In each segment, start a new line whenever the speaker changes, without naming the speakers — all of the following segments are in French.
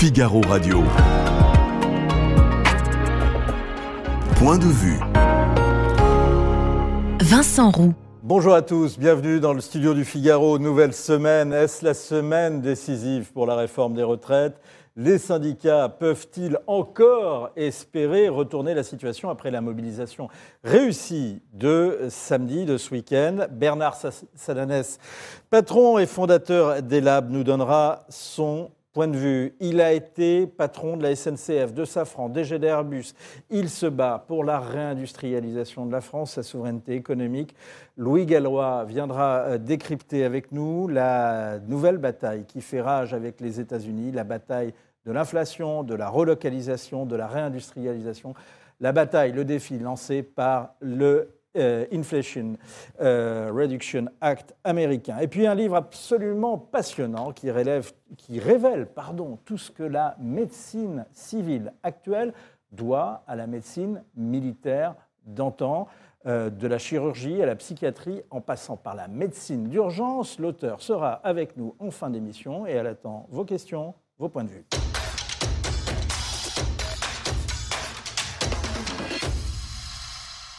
Figaro Radio. Point de vue.
Vincent Roux.
Bonjour à tous, bienvenue dans le studio du Figaro. Nouvelle semaine, est-ce la semaine décisive pour la réforme des retraites? Les syndicats peuvent-ils encore espérer retourner la situation après la mobilisation réussie de samedi, de ce week-end? Bernard Salanès, patron et fondateur d'ELAB, nous donnera son point de vue. Il a été patron de la SNCF, de Safran, DG d'Airbus. Il se bat pour la réindustrialisation de la France, sa souveraineté économique. Louis Gallois viendra euh, décrypter avec nous la nouvelle bataille qui fait rage avec les États-Unis, la bataille de l'inflation, de la relocalisation, de la réindustrialisation, la bataille, le défi lancé par le euh, Inflation euh, Reduction Act américain. Et puis un livre absolument passionnant qui, révèle pardon, tout ce que la médecine civile actuelle doit à la médecine militaire d'antan. Euh, de la chirurgie à la psychiatrie, en passant par la médecine d'urgence. L'auteur sera avec nous en fin d'émission et elle attend vos questions, vos points de vue.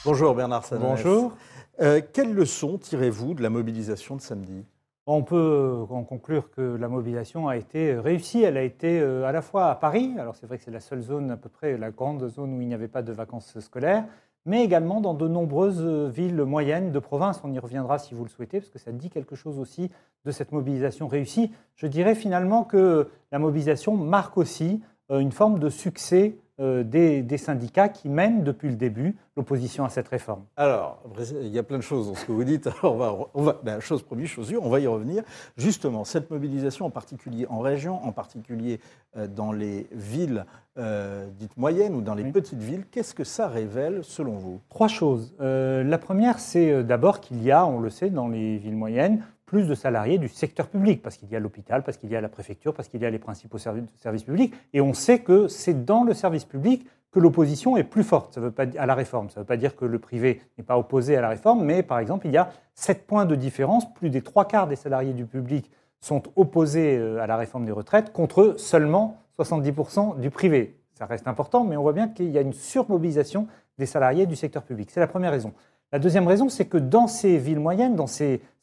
Bonjour Bernard Sanès.
Bonjour.
Euh, quelles leçons tirez-vous de la mobilisation de samedi?
On peut euh, en conclure que la mobilisation a été réussie. Elle a été euh, à la fois à Paris, alors c'est vrai que c'est la seule zone, à peu près la grande zone où il n'y avait pas de vacances scolaires, mais également dans de nombreuses villes moyennes de province. On y reviendra si vous le souhaitez, parce que ça dit quelque chose aussi de cette mobilisation réussie. Je dirais finalement que la mobilisation marque aussi une forme de succès euh, des, syndicats qui mènent depuis le début l'opposition à cette réforme.
Alors, il y a plein de choses dans ce que vous dites. Alors, on va, on va ben, chose première, chose on va y revenir. Justement, cette mobilisation, en particulier en région, en particulier euh, dans les villes euh, dites moyennes ou dans les petites villes, qu'est-ce que ça révèle selon vous?
Trois choses. la première, c'est d'abord qu'il y a, on le sait, dans les villes moyennes, plus de salariés du secteur public, parce qu'il y a l'hôpital, parce qu'il y a la préfecture, parce qu'il y a les principaux services publics. Et on sait que c'est dans le service public que l'opposition est plus forte ça veut pas, à la réforme. Ça ne veut pas dire que le privé n'est pas opposé à la réforme, mais par exemple, il y a 7 points de différence. Plus des trois quarts des salariés du public sont opposés euh, à la réforme des retraites contre seulement 70% du privé. Ça reste important, mais on voit bien qu'il y a une surmobilisation des salariés du secteur public. C'est la première raison. La deuxième raison, c'est que dans ces villes moyennes, dans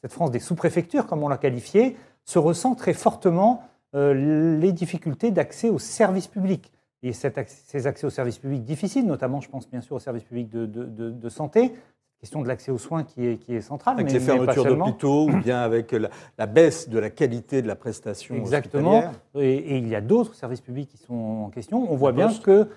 cette France des sous-préfectures, comme on l'a qualifié, se ressent très fortement euh, les difficultés d'accès aux services publics. Et ces accès aux services publics difficiles, notamment, je pense bien sûr aux services publics de, santé, question de l'accès aux soins qui est, qui est centrale.
Avec les fermetures d'hôpitaux ou bien avec la, baisse de la qualité de la prestation
Exactement. Et, et, il y a d'autres services publics qui sont en question. On voit bien que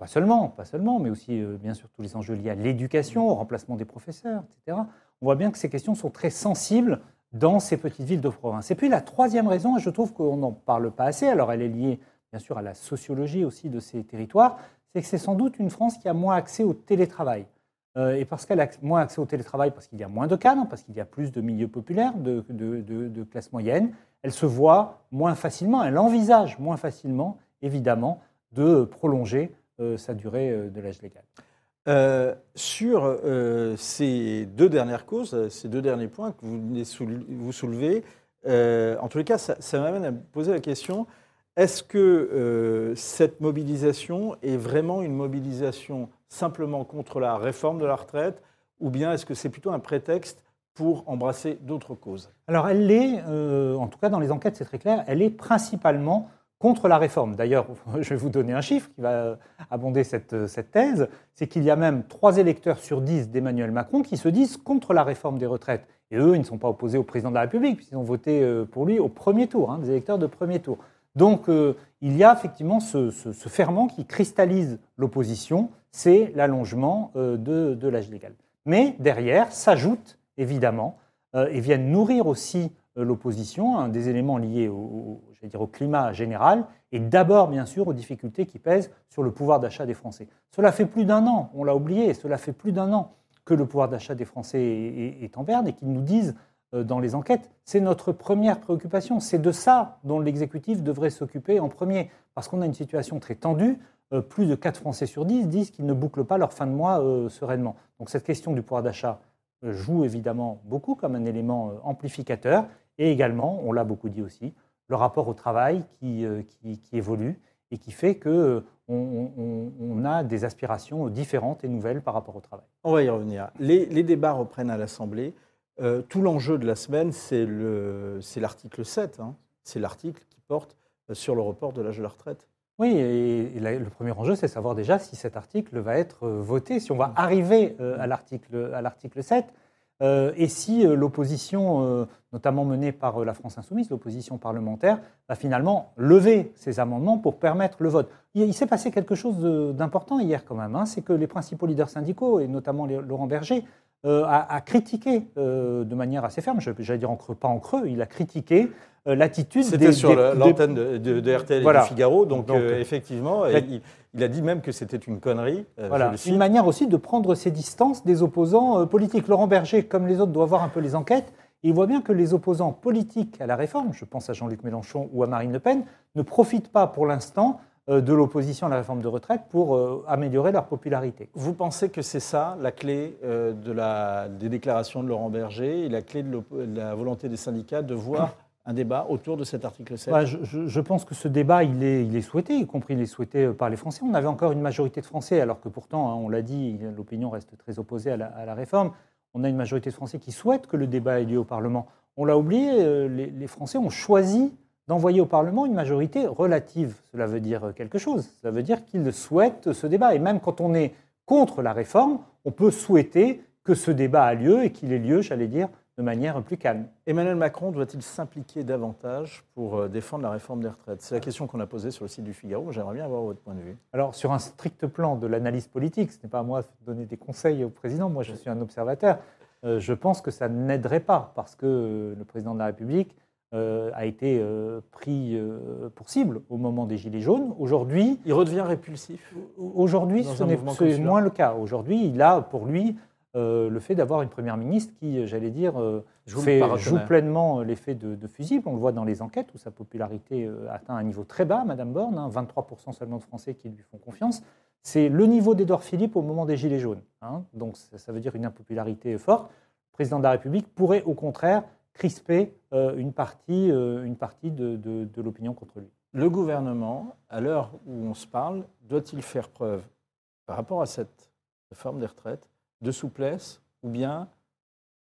pas seulement, pas seulement, mais aussi euh, bien sûr tous les enjeux liés à l'éducation, au remplacement des professeurs, etc. On voit bien que ces questions sont très sensibles dans ces petites villes de province. Et puis la troisième raison, et je trouve qu'on n'en parle pas assez, alors elle est liée bien sûr à la sociologie aussi de ces territoires, c'est que c'est sans doute une France qui a moins accès au télétravail. Euh, et parce qu'elle a moins accès au télétravail, parce qu'il y a moins de cadres, parce qu'il y a plus de milieux populaires, de, classes moyennes, elle se voit moins facilement, elle envisage moins facilement, évidemment, de prolonger sa durée euh, de l'âge légal.
Euh, sur ces deux dernières causes, ces deux derniers points que vous, vous soulevez, en tous les cas, ça, m'amène à me poser la question est-ce que cette mobilisation est vraiment une mobilisation simplement contre la réforme de la retraite, ou bien est-ce que c'est plutôt un prétexte pour embrasser d'autres causes?
Alors, elle l'est, en tout cas dans les enquêtes, c'est très clair, elle est principalement contre la réforme. D'ailleurs, je vais vous donner un chiffre qui va abonder cette, cette thèse, c'est qu'il y a même trois électeurs sur dix d'Emmanuel Macron qui se disent contre la réforme des retraites. Et eux, ils ne sont pas opposés au président de la République, puisqu'ils ont voté euh, pour lui au premier tour, hein, des électeurs de premier tour. Donc, euh, il y a effectivement ce, ferment qui cristallise l'opposition, c'est l'allongement euh, de l'âge légal. Mais derrière s'ajoutent évidemment et viennent nourrir aussi l'opposition, un des éléments liés au, dire, au climat général, et d'abord, bien sûr, aux difficultés qui pèsent sur le pouvoir d'achat des Français. Cela fait plus d'un an, on l'a oublié, cela fait plus d'un an que le pouvoir d'achat des Français est, en berne et qu'ils nous disent euh, dans les enquêtes, c'est notre première préoccupation, c'est de ça dont l'exécutif devrait s'occuper en premier, parce qu'on a une situation très tendue, euh, plus de 4 Français sur 10 disent qu'ils ne bouclent pas leur fin de mois euh, sereinement. Donc cette question du pouvoir d'achat joue évidemment beaucoup comme un élément amplificateur, et également, on l'a beaucoup dit aussi, le rapport au travail qui, qui, évolue et qui fait que on, a des aspirations différentes et nouvelles par rapport au travail.
On va y revenir. Les, débats reprennent à l'Assemblée. tout l'enjeu de la semaine, c'est l'article 7. Hein. C'est l'article qui porte sur le report de l'âge de la retraite.
Oui, et, le premier enjeu, c'est savoir déjà si cet article va être euh, voté, si on va mm. arriver euh, à l'article 7, euh, et si l'opposition, notamment menée par la France insoumise, l'opposition parlementaire, va finalement lever ces amendements pour permettre le vote. Il, s'est passé quelque chose d'important hier quand même, hein, c'est que les principaux leaders syndicaux, et notamment Laurent Berger, a, critiqué de manière assez ferme, j'allais dire en creux, pas en creux, il a critiqué euh, l'attitude
C'était sur l'antenne de, RTL et du Figaro, donc, euh, effectivement, il, a dit même que c'était une connerie.
Euh, voilà. Une manière aussi de prendre ses distances des opposants politiques. Laurent Berger, comme les autres, doit voir un peu les enquêtes. il voit bien que les opposants politiques à la réforme, je pense à Jean-Luc Mélenchon ou à Marine Le Pen, ne profitent pas pour l'instant de l'opposition à la réforme de retraite pour améliorer leur popularité.
Vous pensez que c'est ça la clé de la, des déclarations de Laurent Berger et la clé de la volonté des syndicats de voir un débat autour de cet article 7
je, pense que ce débat, il est, il est souhaité, y compris il est souhaité euh, par les Français. On avait encore une majorité de Français, alors que pourtant, hein, on l'a dit, l'opinion reste très opposée à la, réforme. On a une majorité de Français qui souhaitent que le débat ait lieu au Parlement. On l'a oublié, euh, les, Français ont choisi d'envoyer au Parlement une majorité relative. Cela veut dire quelque chose. Cela veut dire qu'ils souhaitent ce débat. Et même quand on est contre la réforme, on peut souhaiter que ce débat ait lieu et qu'il ait lieu, j'allais dire, de manière plus calme.
Emmanuel Macron doit-il s'impliquer davantage pour euh, défendre la réforme des retraites? C'est la question qu'on a posée sur le site du Figaro. J'aimerais bien avoir votre point de vue.
Alors, sur un strict plan de l'analyse politique, ce n'est pas à moi de donner des conseils au président, moi je suis un observateur. Euh, je pense que ça n'aiderait pas parce que le président de la République a été pris pour cible au moment des Gilets jaunes. Aujourd'hui.
Il redevient répulsif
Aujourd'hui, ce n'est moins le cas. Aujourd'hui, il a pour lui euh, le fait d'avoir une première ministre qui, j'allais dire, euh, joue, pleinement l'effet de, fusible. On le voit dans les enquêtes où sa popularité euh, atteint un niveau très bas, Madame Borne, 23% hein, seulement de Français qui lui font confiance. C'est le niveau d'Edouard Philippe au moment des Gilets jaunes. Hein. donc ça, veut dire une impopularité forte. Le président de la République pourrait au contraire crisper une partie, une partie de, de l'opinion contre lui.
Le gouvernement, à l'heure où on se parle, doit-il faire preuve par rapport à cette réforme des retraites de souplesse ou bien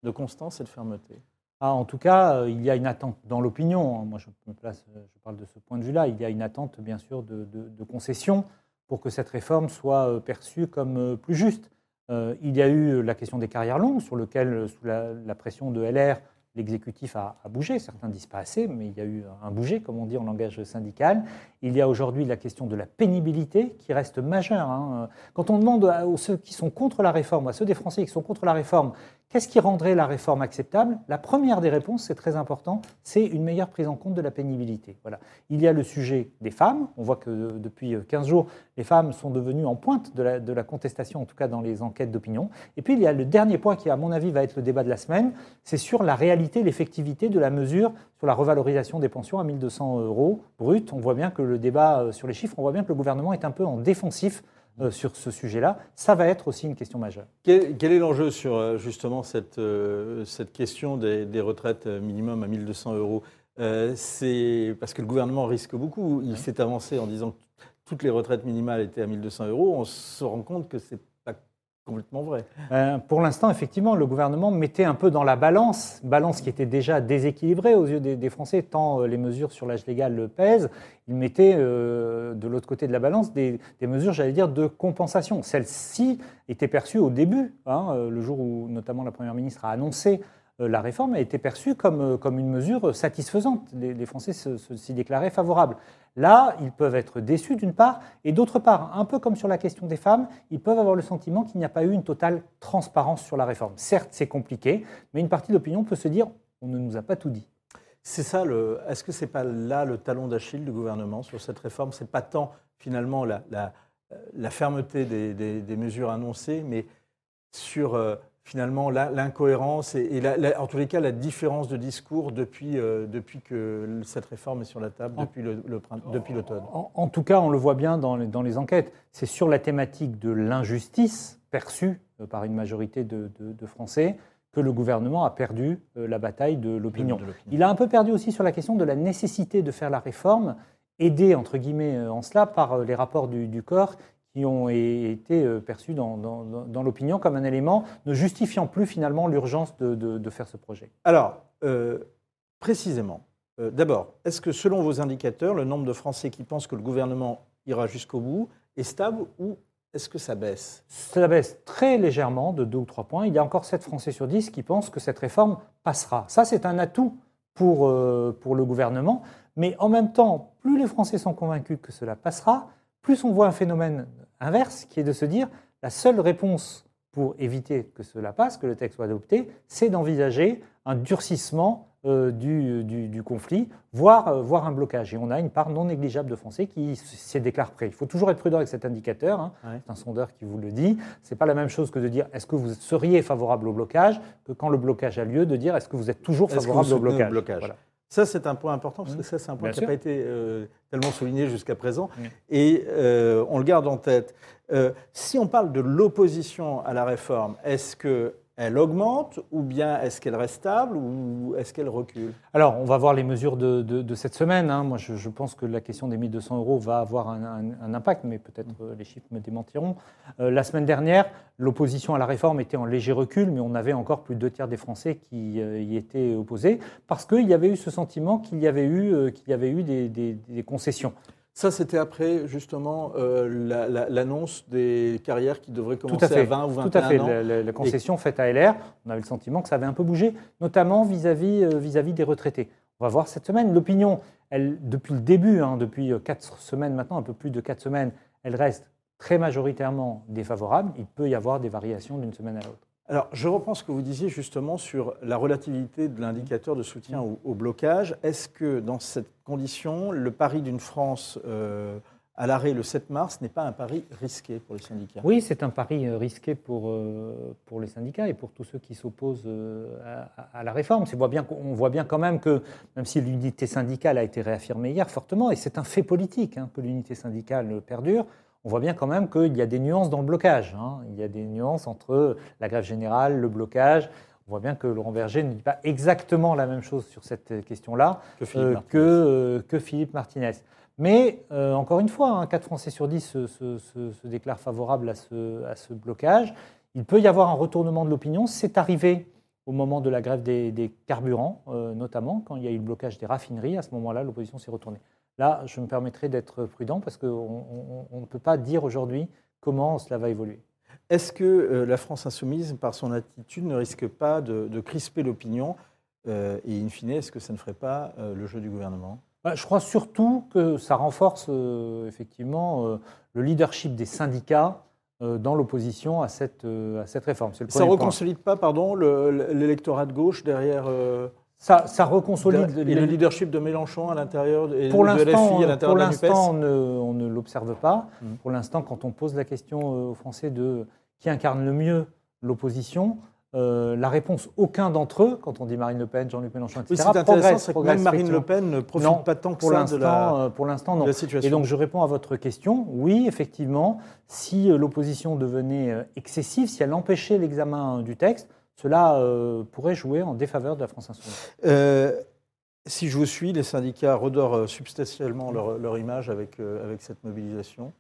de constance et de fermeté?
Ah, En tout cas, euh, il y a une attente dans l'opinion. Hein. Moi, je, me place, euh, je parle de ce point de vue-là. Il y a une attente, bien sûr, de, de, concession pour que cette réforme soit euh, perçue comme plus juste. il y a eu la question des carrières longues, sur lequel, sous la pression de LR, l'exécutif a, bougé, certains disent pas assez, mais il y a eu un bouger, comme on dit en langage syndical. Il y a aujourd'hui la question de la pénibilité qui reste majeure. Hein. Quand on demande à ceux qui sont contre la réforme, à ceux des Français qui sont contre la réforme, qu'est-ce qui rendrait la réforme acceptable? La première des réponses, c'est très important, c'est une meilleure prise en compte de la pénibilité. Voilà. Il y a le sujet des femmes. On voit que depuis 15 jours, les femmes sont devenues en pointe de la, de la contestation, en tout cas dans les enquêtes d'opinion. Et puis il y a le dernier point qui, à mon avis, va être le débat de la semaine, c'est sur la réalité l'effectivité de la mesure sur la revalorisation des pensions à 1200 euros brut. On voit bien que le débat euh, sur les chiffres, on voit bien que le gouvernement est un peu en défensif euh, sur ce sujet-là. Ça va être aussi une question majeure.
Quel, est l'enjeu sur euh, justement cette, cette question des, retraites minimum à 1200 euros? C'est parce que le gouvernement risque beaucoup. Il s'est avancé en disant que toutes les retraites minimales étaient à 1200 euros. On se rend compte que c'est complètement vrai.
Euh, pour l'instant, effectivement, le gouvernement mettait un peu dans la balance, balance qui était déjà déséquilibrée aux yeux des, Français, tant euh, les mesures sur l'âge légal le pèsent, il mettait euh, de l'autre côté de la balance des, mesures, j'allais dire, de compensation. Celle-ci était perçue au début, hein, le jour où notamment la Première ministre a annoncé la réforme a été perçue comme, comme une mesure satisfaisante. Les, Français s'y déclaraient favorables. Là, ils peuvent être déçus d'une part, et d'autre part, un peu comme sur la question des femmes, ils peuvent avoir le sentiment qu'il n'y a pas eu une totale transparence sur la réforme. Certes, c'est compliqué, mais une partie de l'opinion peut se dire on ne nous a pas tout dit.
C'est ça, est-ce que ce n'est pas là le talon d'Achille du gouvernement sur cette réforme? C'est pas tant finalement la, fermeté des, des, mesures annoncées, mais sur euh, finalement l'incohérence et, en tous les cas la différence de discours depuis, euh, depuis que cette réforme est sur la table, depuis l'automne.
En, en, tout cas, on le voit bien dans les, dans les enquêtes, c'est sur la thématique de l'injustice perçue euh, par une majorité de, de, Français que le gouvernement a perdu euh, la bataille de l'opinion.
De.
Il a un peu perdu aussi sur la question de la nécessité de faire la réforme, aidé entre guillemets en cela par les rapports du, du corps qui ont été euh, perçus dans, dans- dans- dans l'opinion comme un élément ne justifiant plus finalement l'urgence de, de- de faire ce projet.
Alors, euh, précisément, euh, d'abord, est-ce que selon vos indicateurs, le nombre de Français qui pensent que le gouvernement ira jusqu'au bout est stable ou est-ce que ça baisse?
Ça baisse très légèrement de 2 ou 3 points. Il y a encore 7 Français sur 10 qui pensent que cette réforme passera. Ça, c'est un atout pour, euh, pour le gouvernement. Mais en même temps, plus les Français sont convaincus que cela passera, plus on voit un phénomène inverse qui est de se dire la seule réponse pour éviter que cela passe, que le texte soit adopté, c'est d'envisager un durcissement euh, du, du- du conflit, voire, euh, voire un blocage. Et on a une part non négligeable de Français qui s'y déclarent prêts. Il faut toujours être prudent avec cet indicateur. hein.
Ouais.
C'est un sondeur qui vous le dit. C'est pas la même chose que de dire est-ce que vous seriez favorable au blocage que quand le blocage a lieu, de dire est-ce que vous êtes toujours favorable au blocage.
le blocage?
Voilà.
Ça, c'est un point important, parce que
Mmh.
ça, c'est un point
Bien
qui n'a pas été euh, tellement souligné jusqu'à présent.
Mmh.
Et euh, on le garde en tête. Euh, si on parle de l'opposition à la réforme, est-ce qu'elle augmente ou bien est-ce qu'elle reste stable ou est-ce qu'elle recule?
Alors, on va voir les mesures de, de- de cette semaine. hein. Moi, je, je pense que la question des 1200 euros va avoir un, un- un impact, mais peut-être euh, les chiffres me démentiront. Euh, la semaine dernière, l'opposition à la réforme était en léger recul, mais on avait encore plus de deux tiers des Français qui euh, y étaient opposés, parce qu'il y avait eu ce sentiment qu'il y avait eu, qu'il y avait eu des, des- des concessions.
Ça, c'était après, justement, euh, la- la- l'annonce des carrières qui devraient
Tout
commencer
à fait.
à 20 ou 21
Tout à fait.
ans.
La, concession faite à LR, on avait le sentiment que ça avait un peu bougé, notamment vis-à-vis euh, des retraités. On va voir cette semaine. L'opinion, elle, depuis le début, hein, depuis euh, quatre semaines maintenant, un peu plus de quatre semaines, elle reste très majoritairement défavorable. Il peut y avoir des variations d'une semaine à l'autre.
Alors, je reprends ce que vous disiez justement sur la relativité de l'indicateur de soutien au, au blocage. Est-ce que dans cette condition, le pari d'une France euh, à l'arrêt le 7 mars n'est pas un pari risqué pour les syndicats?
Oui, c'est un pari euh, risqué pour, euh, pour les syndicats et pour tous ceux qui s'opposent à, la réforme. On voit, bien, voit bien quand même que, même si l'unité syndicale a été réaffirmée hier fortement, et c'est un fait politique hein, que l'unité syndicale perdure, on voit bien quand même qu'il y a des nuances dans le blocage. hein. Il y a des nuances entre la grève générale, le blocage. On voit bien que Laurent Berger ne dit pas exactement la même chose sur cette question-là
Que Philippe
euh, que, euh, que Philippe Martinez. Mais euh, encore une fois, hein, 4 Français sur 10 se, se- se- se déclarent favorables à ce, à ce blocage. Il peut y avoir un retournement de l'opinion. C'est arrivé au moment de la grève des, des carburants, notamment, quand il y a eu le blocage des raffineries. À ce moment-là, l'opposition s'est retournée. Là, je me permettrai d'être prudent parce qu'on on- on ne peut pas dire aujourd'hui comment cela va évoluer.
Est-ce que euh, la France insoumise, par son attitude, ne risque pas de, de crisper l'opinion euh, Et in fine, est-ce que ça ne ferait pas euh, le jeu du gouvernement?
Bah, Je crois surtout que ça renforce effectivement le leadership des syndicats dans l'opposition à cette, à cette réforme. Le
Ça ne reconsolide pas pardon, le- l'électorat de gauche derrière
Ça, ça reconsolide
et le leadership de Mélenchon à l'intérieur et
Pour
de LFI à l'intérieur
pour l'instant, on ne, on ne l'observe pas.
Mhm.
Pour l'instant, quand on pose la question euh, aux Français de qui incarne le mieux l'opposition, euh, la réponse aucun d'entre eux, quand on dit Marine Le Pen, Jean-Luc Mélenchon, etc.,
Oui,
progresse,
que
progresse,
même Marine Le. Pen ne profite
Non,
pas tant que
pour
ça de
l'instant,
la,
euh, pour l'instant,
de
non.
la situation.
Et donc je réponds à votre question. Oui, effectivement, si l'opposition devenait excessive, si elle empêchait l'examen du texte, cela euh, pourrait jouer en défaveur de la France insoumise.
Euh, si je vous suis, les syndicats redorent euh, substantiellement leur, leur image avec, euh, avec cette mobilisation.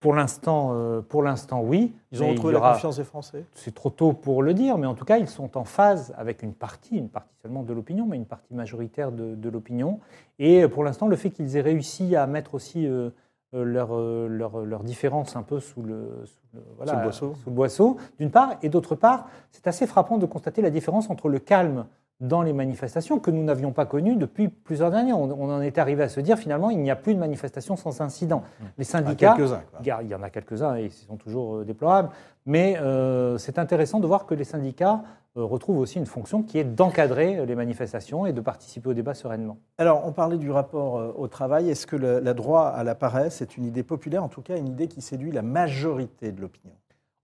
Pour l'instant, pour l'instant, oui.
Ils ont retrouvé
y
la
aura-
confiance des Français
C'est trop tôt pour le dire, mais en tout cas, ils sont en phase avec une partie, une partie seulement de l'opinion, mais une partie majoritaire de, de l'opinion. Et pour l'instant, le fait qu'ils aient réussi à mettre aussi euh, euh, leur, euh, leur, leur différence un peu sous le, voilà,
sous le boisseau,
d'une part, et d'autre part, c'est assez frappant de constater la différence entre le calme dans les manifestations que nous n'avions pas connu depuis plusieurs années. On, on en est arrivé à se dire finalement, il n'y a plus de manifestation sans incident. Les syndicats,
Mmh. quelques-uns, quoi.
il y en a quelques-uns et ils sont toujours euh, déplorables, mais euh, c'est intéressant de voir que les syndicats euh, retrouvent aussi une fonction qui est d'encadrer les manifestations et de participer au débat sereinement.
Alors, on parlait du rapport euh, au travail. Est-ce que le, la droit à la paresse est une idée populaire, en tout cas une idée qui séduit la majorité de l'opinion?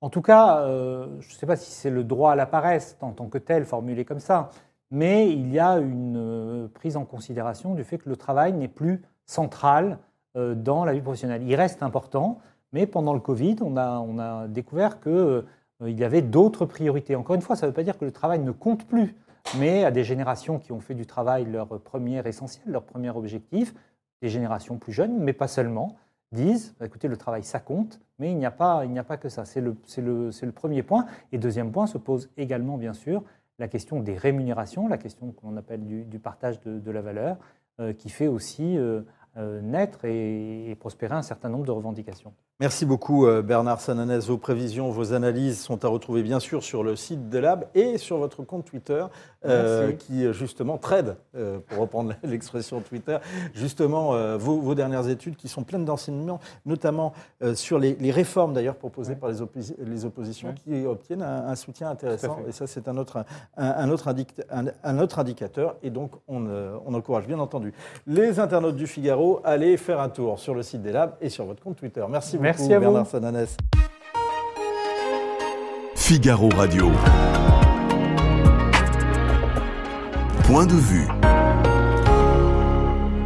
En tout cas, je ne sais pas si c'est le droit à la paresse en tant que tel, formulé comme ça, mais il y a une euh, prise en considération du fait que le travail n'est plus central euh, dans la vie professionnelle. Il reste important, mais pendant le Covid, on a, découvert que il y avait d'autres priorités. Encore une fois, ça ne veut pas dire que le travail ne compte plus, mais à des générations qui ont fait du travail leur premier essentiel, leur premier objectif, des générations plus jeunes, mais pas seulement, disent, bah, écoutez, le travail, ça compte, mais il n'y a, pas, il a pas que ça. C'est le, premier point. Et deuxième point, se pose également, bien sûr, la question des rémunérations, la question qu'on appelle du, partage de, la valeur, euh, qui fait aussi euh, euh, naître et, prospérer un certain nombre de revendications.
Merci beaucoup Bernard Sananès. Vos prévisions, vos analyses sont à retrouver bien sûr sur le site de Lab et sur votre compte Twitter qui justement trade, pour reprendre l'expression Twitter, justement vos, dernières études qui sont pleines d'enseignements, notamment sur les, réformes d'ailleurs proposées par les, oppositions qui obtiennent un, soutien intéressant. Et ça c'est un autre, un, autre un, autre indicateur. Et donc on, on encourage bien entendu les internautes du Figaro allez faire un tour sur le site des Labs et sur votre compte Twitter. Merci,
Merci
beaucoup,
à
Bernard
vous.
Sananès.
Figaro Radio. Point de vue.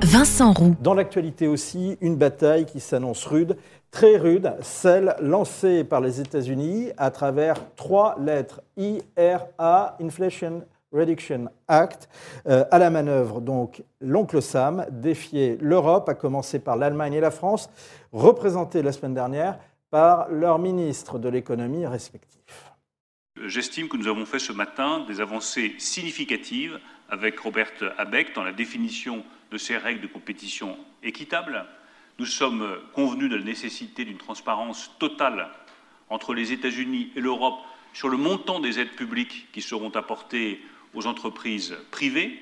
Vincent Roux.
Dans l'actualité aussi, une bataille qui s'annonce rude, très rude, celle lancée par les États-Unis à travers trois lettres IRA, Inflation Reduction Act. Euh, à la manœuvre, donc, l'oncle Sam défiait l'Europe, à commencer par l'Allemagne et la France, représentés la semaine dernière par leurs ministres de l'économie respectifs.
J'estime que nous avons fait ce matin des avancées significatives avec Robert Abeck dans la définition de ces règles de compétition équitables. Nous sommes convenus de la nécessité d'une transparence totale entre les États-Unis et l'Europe sur le montant des aides publiques qui seront apportées aux entreprises privées.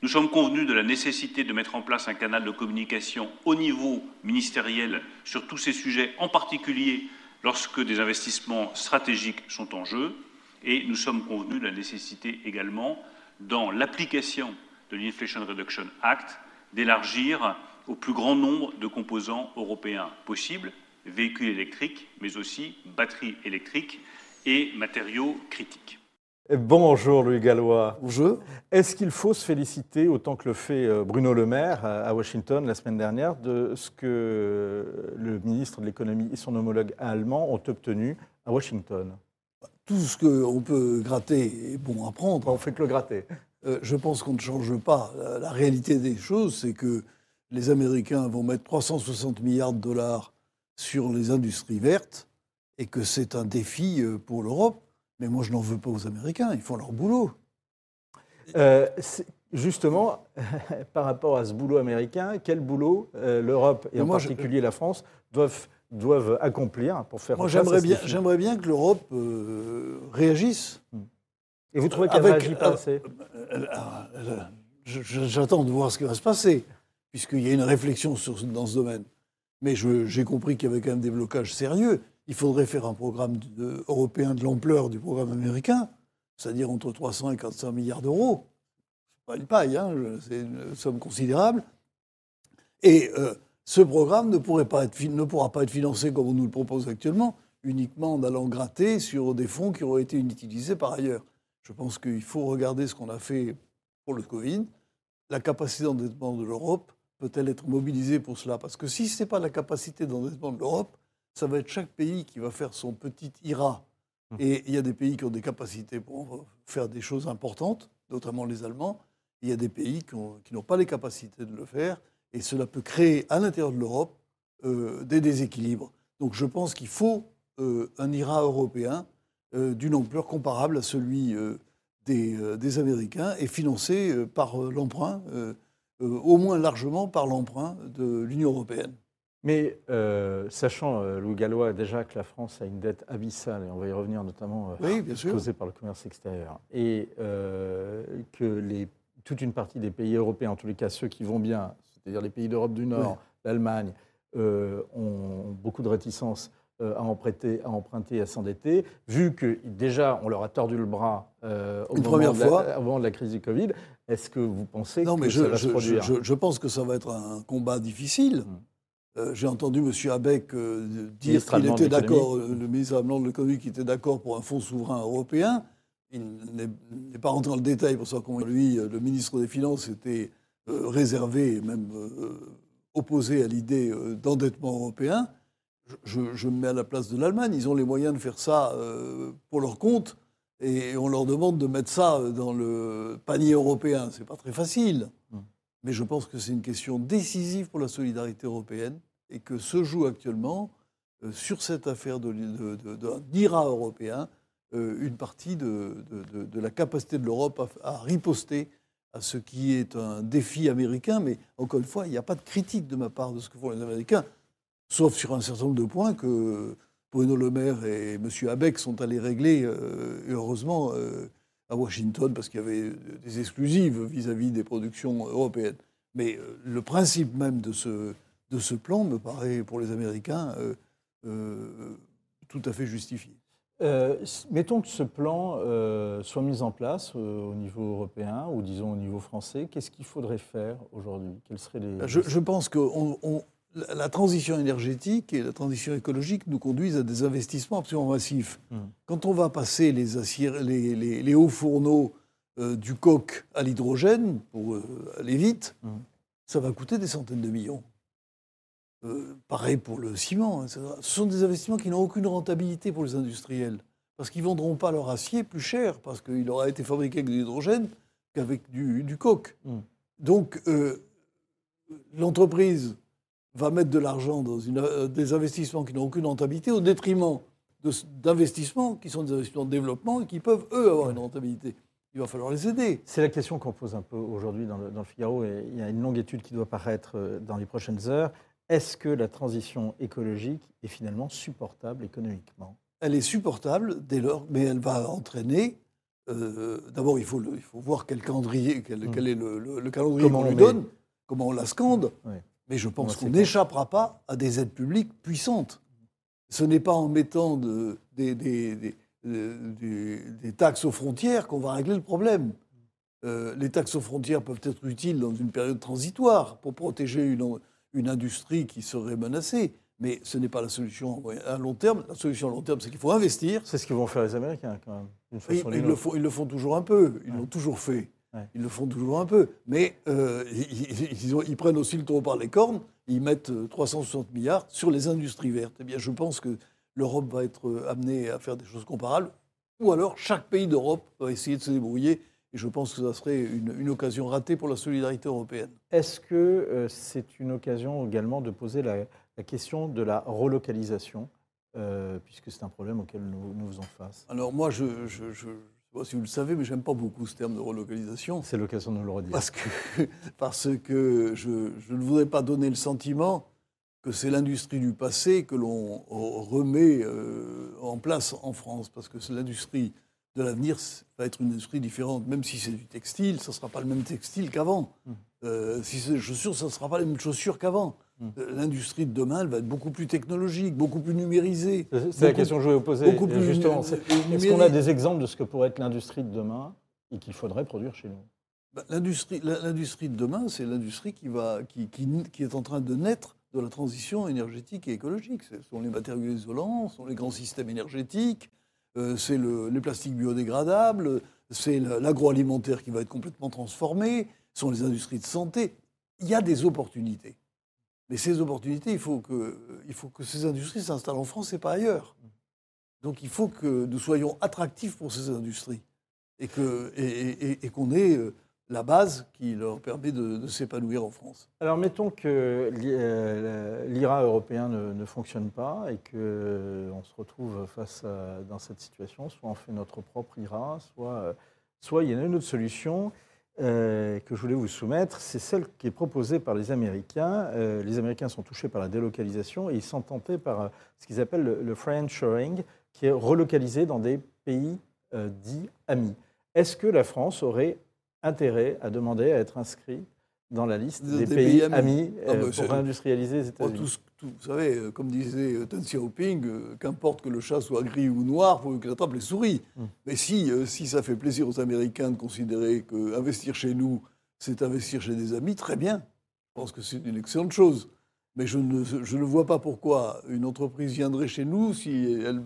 Nous sommes convenus de la nécessité de mettre en place un canal de communication au niveau ministériel sur tous ces sujets, en particulier lorsque des investissements stratégiques sont en jeu. Et nous sommes convenus de la nécessité également, dans l'application de l'Inflation Reduction Act, d'élargir au plus grand nombre de composants européens possibles, véhicules électriques, mais aussi batteries électriques et matériaux critiques.
Bonjour Louis Gallois.
Bonjour.
Est-ce qu'il faut se féliciter, autant que le fait euh, Bruno Le Maire à Washington la semaine dernière, de ce que le ministre de l'économie et son homologue allemand ont obtenu à Washington?
Tout ce qu'on peut gratter est bon à prendre.
On fait que le gratter.
Euh, je pense qu'on ne change pas. La, réalité des choses, c'est que les Américains vont mettre 360 milliards de dollars sur les industries vertes et que c'est un défi euh, pour l'Europe mais moi, je n'en veux pas aux Américains, ils font leur boulot.
Euh, justement, par rapport à ce boulot américain, quel boulot euh, l'Europe et en particulier la France doivent, doivent accomplir pour faire
Moi, j'aimerais bien, j'aimerais bien que l'Europe euh, réagisse.
Et vous trouvez qu'elle ne réagit pas assez?
J'attends de voir ce qui va se passer, puisqu'il y a une réflexion sur, dans ce domaine. Mais j'ai compris qu'il y avait quand même des blocages sérieux il faudrait faire un programme européen de l'ampleur du programme américain, c'est-à-dire entre 300 et 400 milliards d'euros. Pas une paille, hein, c'est une somme considérable. Et euh, ce programme ne, ne pourra pas être financé comme on nous le propose actuellement, uniquement en allant gratter sur des fonds qui auraient été inutilisés par ailleurs. Je pense qu'il faut regarder ce qu'on a fait pour le Covid. La capacité d'endettement de l'Europe peut-elle être mobilisée pour cela? Parce que si ce n'est pas la capacité d'endettement de l'Europe, ça va être chaque pays qui va faire son petit IRA. Hum. Et il y a des pays qui ont des capacités pour faire des choses importantes, notamment les Allemands. Il y a des pays qui n'ont pas les capacités de le faire. Et cela peut créer à l'intérieur de l'Europe euh, des déséquilibres. Donc je pense qu'il faut euh, un IRA européen euh, d'une ampleur comparable à celui des, des, Américains et financé par l'emprunt, au moins largement par l'emprunt de l'Union européenne.
Mais euh, sachant, euh, Louis Gallois, déjà que la France a une dette abyssale, et on va y revenir notamment,
euh,
causée par le commerce extérieur, et que les, toute une partie des pays européens, en tous les cas ceux qui vont bien, c'est-à-dire les pays d'Europe du Nord, l'Allemagne, ont beaucoup de réticence à emprunter, à, emprunter, à s'endetter, vu que déjà on leur a tordu le bras au
une
moment,
première
de
fois.
La, avant de la crise du Covid, est-ce que vous pensez
non,
que
mais
ça
je,
va se produire?
je, je, pense que ça va être un combat difficile. Hum. Euh, j'ai entendu M. Abeck euh, dire qu'il était d'accord, euh, le ministre allemand de l'économie, qui était d'accord pour un fonds souverain européen. Il n'est pas rentré dans le détail pour savoir comment lui, le ministre des Finances, était réservé et même opposé à l'idée d'endettement européen. je, je me mets à la place de l'Allemagne. Ils ont les moyens de faire ça pour leur compte. Et on leur demande de mettre ça dans le panier européen. C'est pas très facile.
Mm.
Mais je pense que c'est une question décisive pour la solidarité européenne et que se joue actuellement, euh, sur cette affaire de, de- de- d'un IRA européen, euh, une partie de, la capacité de l'Europe à, riposter à ce qui est un défi américain. Mais encore une fois, il n'y a pas de critique de ma part de ce que font les Américains, sauf sur un certain nombre de points que Bruno Le Maire et M. Abeck sont allés régler, euh, heureusement, à Washington, parce qu'il y avait des exclusives vis-à-vis des productions européennes. Mais le principe même de ce, de ce plan me paraît, pour les Américains, euh, euh, tout à fait justifié.
Euh, mettons que ce plan soit mis en place au niveau européen ou disons au niveau français. Qu'est-ce qu'il faudrait faire aujourd'hui? Quels seraient les...
Je, je pense que on- on- la transition énergétique et la transition écologique nous conduisent à des investissements absolument massifs.
Mhm.
Quand on va passer les, acier- les, les- les hauts fourneaux du coq à l'hydrogène, pour aller vite,
Mhm.
ça va coûter des centaines de millions. Euh, pareil pour le ciment. etc. Ce sont des investissements qui n'ont aucune rentabilité pour les industriels. Parce qu'ils ne vendront pas leur acier plus cher, parce qu'il aura été fabriqué avec de l'hydrogène qu'avec du, du coke.
Mm.
Donc, euh, l'entreprise va mettre de l'argent dans une- euh, des investissements qui n'ont aucune rentabilité au détriment d'investissements qui sont des investissements de développement et qui peuvent, eux, avoir une rentabilité. Il va falloir les aider.
C'est la question qu'on pose un peu aujourd'hui dans le, dans le Figaro, et il y a une longue étude qui doit paraître dans les prochaines heures. Est-ce que la transition écologique est finalement supportable économiquement?
Elle est supportable dès lors, mais elle va entraîner. euh, D'abord, il il faut voir quel calendrier, quel,
Mm.
quel est le, le- le calendrier qu'on
on
lui
met.
donne, comment on la scande. Mais je pense qu'on n'échappera pas à des aides publiques puissantes. Ce n'est pas en mettant de- des, des- des- des- des taxes aux frontières qu'on va régler le problème. Euh, les taxes aux frontières peuvent être utiles dans une période transitoire pour protéger une, une industrie qui serait menacée, mais ce n'est pas la solution à long terme. La solution à long terme, c'est qu'il faut investir.
C'est ce que vont faire les Américains, quand même,
Oui, mais ils, le font, ils le font toujours un peu. Ils
Ouais.
l'ont toujours fait.
Ouais.
Ils le font toujours un peu. Mais euh, ils, ils- ils ont- ils prennent aussi le taureau par les cornes. Ils mettent euh, 360 milliards sur les industries vertes. Eh bien, je pense que l'Europe va être euh, amenée à faire des choses comparables. Ou alors, chaque pays d'Europe va essayer de se débrouiller. Et je pense que ça serait une, une occasion ratée pour la solidarité européenne.
Est-ce que euh, c'est une occasion également de poser la, la question de la relocalisation, euh, puisque c'est un problème auquel nous, nous faisons face?
Alors moi, je ne sais pas si vous le savez, mais j'aime pas beaucoup ce terme de relocalisation.
C'est l'occasion de nous le redire.
Parce que, parce que je, je ne voudrais pas donner le sentiment que c'est l'industrie du passé que l'on remet euh, en place en France. Parce que c'est l'industrie de l'avenir va être une industrie différente. Même si c'est du textile, ça ne sera pas le même textile qu'avant.
Mm.
Euh, si c'est des chaussures, ça ne sera pas les mêmes chaussures qu'avant.
Mm.
Euh, L'industrie de demain, elle va être beaucoup plus technologique, beaucoup plus numérisée.
C'est la question que je voulais vous poser.
beaucoup plus
justement. Est-ce qu'on a des exemples de ce que pourrait être l'industrie de demain et qu'il faudrait produire chez nous?
Ben, L'industrie, de demain, c'est l'industrie qui, va, qui, qui, qui est en train de naître de la transition énergétique et écologique. Ce sont les matériaux isolants, ce sont les grands systèmes énergétiques, c'est le- les plastiques biodégradables, c'est la- l'agroalimentaire qui va être complètement transformé, ce sont les industries de santé. Il y a des opportunités. Mais ces opportunités, il faut que, il faut que ces industries s'installent en France et pas ailleurs. Donc il faut que nous soyons attractifs pour ces industries et que- et- et- qu'on ait euh, la base qui leur permet de, s'épanouir en France.
Alors mettons que l'I- euh, l'IRA européen ne, ne fonctionne pas et qu'on se retrouve face à, dans cette situation. Soit on fait notre propre IRA, soit, euh, soit il y a une autre solution euh, que je voulais vous soumettre. C'est celle qui est proposée par les Américains. Euh, les Américains sont touchés par la délocalisation et ils sont tentés par euh, ce qu'ils appellent le, le friendshoring, qui est relocalisé dans des pays euh, dits amis. Est-ce que la France aurait intérêt à demander à être inscrit dans la liste
Des-
pays,
pays amis.
amis
Ah,
euh,
bah,
pour réindustrialiser les
Bon,
États-Unis
vous savez, euh, comme disait euh, Deng Xiaoping, euh, qu'importe que le chat soit gris ou noir, pour qu'il attrape les souris.
Mm.
Mais si, euh, si ça fait plaisir aux Américains de considérer qu'investir chez nous, c'est investir chez des amis, très bien. Je pense que c'est une excellente chose. Mais je ne, je ne vois pas pourquoi une entreprise viendrait chez nous si elle,